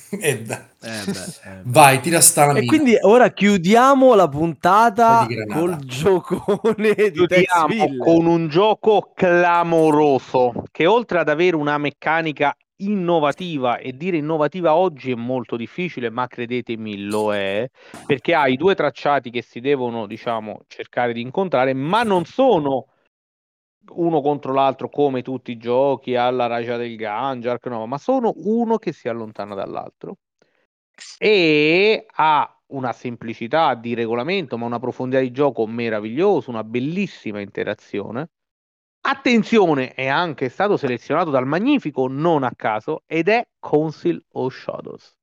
Speaker 5: E da-
Speaker 3: Eh beh, eh beh.
Speaker 5: Vai, tira sta la
Speaker 3: E quindi ora chiudiamo la puntata col giocone di
Speaker 6: Chiudiamo con un gioco clamoroso che oltre ad avere una meccanica innovativa e dire innovativa oggi è molto difficile, ma credetemi lo è, perché ha i due tracciati che si devono, diciamo, cercare di incontrare, ma non sono uno contro l'altro come tutti i giochi alla Raja del Gange, Ark Nova, ma sono uno che si allontana dall'altro e ha una semplicità di regolamento, ma una profondità di gioco meravigliosa, una bellissima interazione. Attenzione, è anche stato selezionato dal Magnifico non a caso ed è Council of Shadows.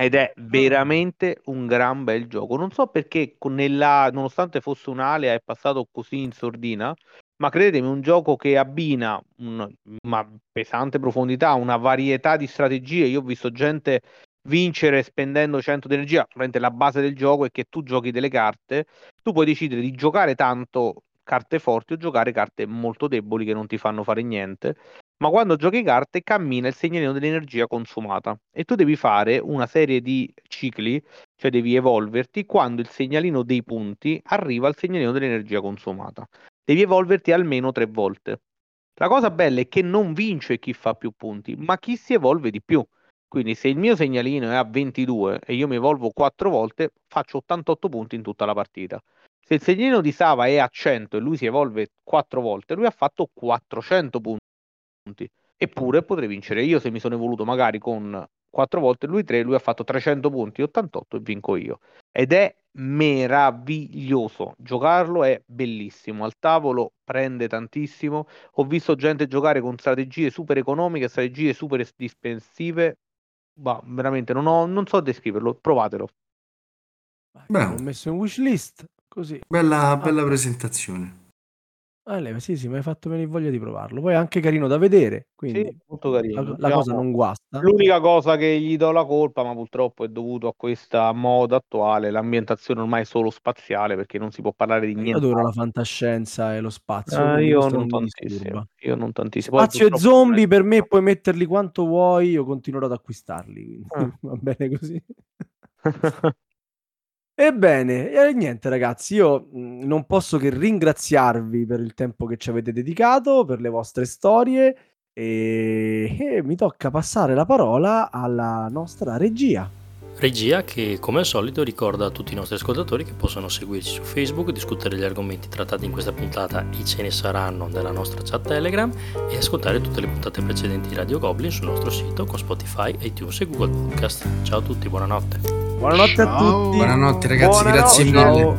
Speaker 6: Ed è veramente un gran bel gioco. Non so perché, nella, nonostante fosse un'alea, è passato così in sordina. Ma credetemi, un gioco che abbina un- una pesante profondità, una varietà di strategie. Io ho visto gente vincere spendendo 100 di energia. Ovviamente la base del gioco è che tu giochi delle carte, tu puoi decidere di giocare tanto carte forti o giocare carte molto deboli che non ti fanno fare niente. Ma quando giochi carte cammina il segnalino dell'energia consumata e tu devi fare una serie di cicli, cioè devi evolverti quando il segnalino dei punti arriva al segnalino dell'energia consumata. Devi evolverti almeno tre volte. La cosa bella è che non vince chi fa più punti, ma chi si evolve di più. Quindi se il mio segnalino è a 22 e io mi evolvo 4 volte, faccio 88 punti in tutta la partita. Se il segnalino di Sava è a 100 e lui si evolve 4 volte, lui ha fatto 400 punti. Eppure potrei vincere io se mi sono evoluto magari con 4 volte lui 3, lui ha fatto 300 punti, 88 e vinco io. ed è meraviglioso. Giocarlo è bellissimo. Al tavolo prende tantissimo. Ho visto gente giocare con strategie super economiche, strategie super dispensive. Bah, veramente non, ho, non so descriverlo. Provatelo.
Speaker 3: Beh, L'ho messo in wishlist così.
Speaker 5: Bella, bella ah. presentazione.
Speaker 3: Ah, lei, sì, sì, mi hai fatto venire voglia di provarlo. Poi è anche carino da vedere, quindi
Speaker 6: Sì, molto carino.
Speaker 3: la, la cosa non guasta.
Speaker 6: l'unica cosa che gli do la colpa, ma purtroppo è dovuto a questa moda attuale, l'ambientazione ormai è solo spaziale perché non si può parlare di
Speaker 3: Io adoro la fantascienza e lo spazio,
Speaker 6: Ah, io non
Speaker 3: non
Speaker 6: tantissimo. Io non tantissimo. Poi
Speaker 3: Spazio e zombie per me puoi metterli quanto vuoi, io continuerò ad acquistarli, quindi
Speaker 6: Ah.
Speaker 3: va bene così. Ebbene, e niente ragazzi, io mhmm, non posso che ringraziarvi per il tempo che ci avete dedicato, per le vostre storie e, e mi tocca passare la parola alla nostra regia.
Speaker 2: Regia che come al solito ricorda a tutti i nostri ascoltatori che possono seguirci su Facebook, discutere gli argomenti trattati in questa puntata e ce ne saranno nella nostra chat Telegram e ascoltare tutte le puntate precedenti di Radio Goblin sul nostro sito con Spotify, iTunes e Google Podcast. Ciao a tutti, buonanotte.
Speaker 3: Buonanotte
Speaker 4: Ciao.
Speaker 3: a tutti.
Speaker 5: Buonanotte ragazzi,
Speaker 6: Buonanotte.
Speaker 5: grazie mille.
Speaker 3: Ciao.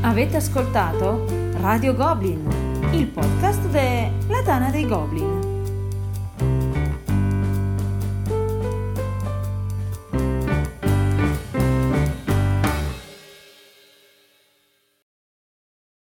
Speaker 1: Avete ascoltato Radio Goblin, il podcast della Tana dei Goblin.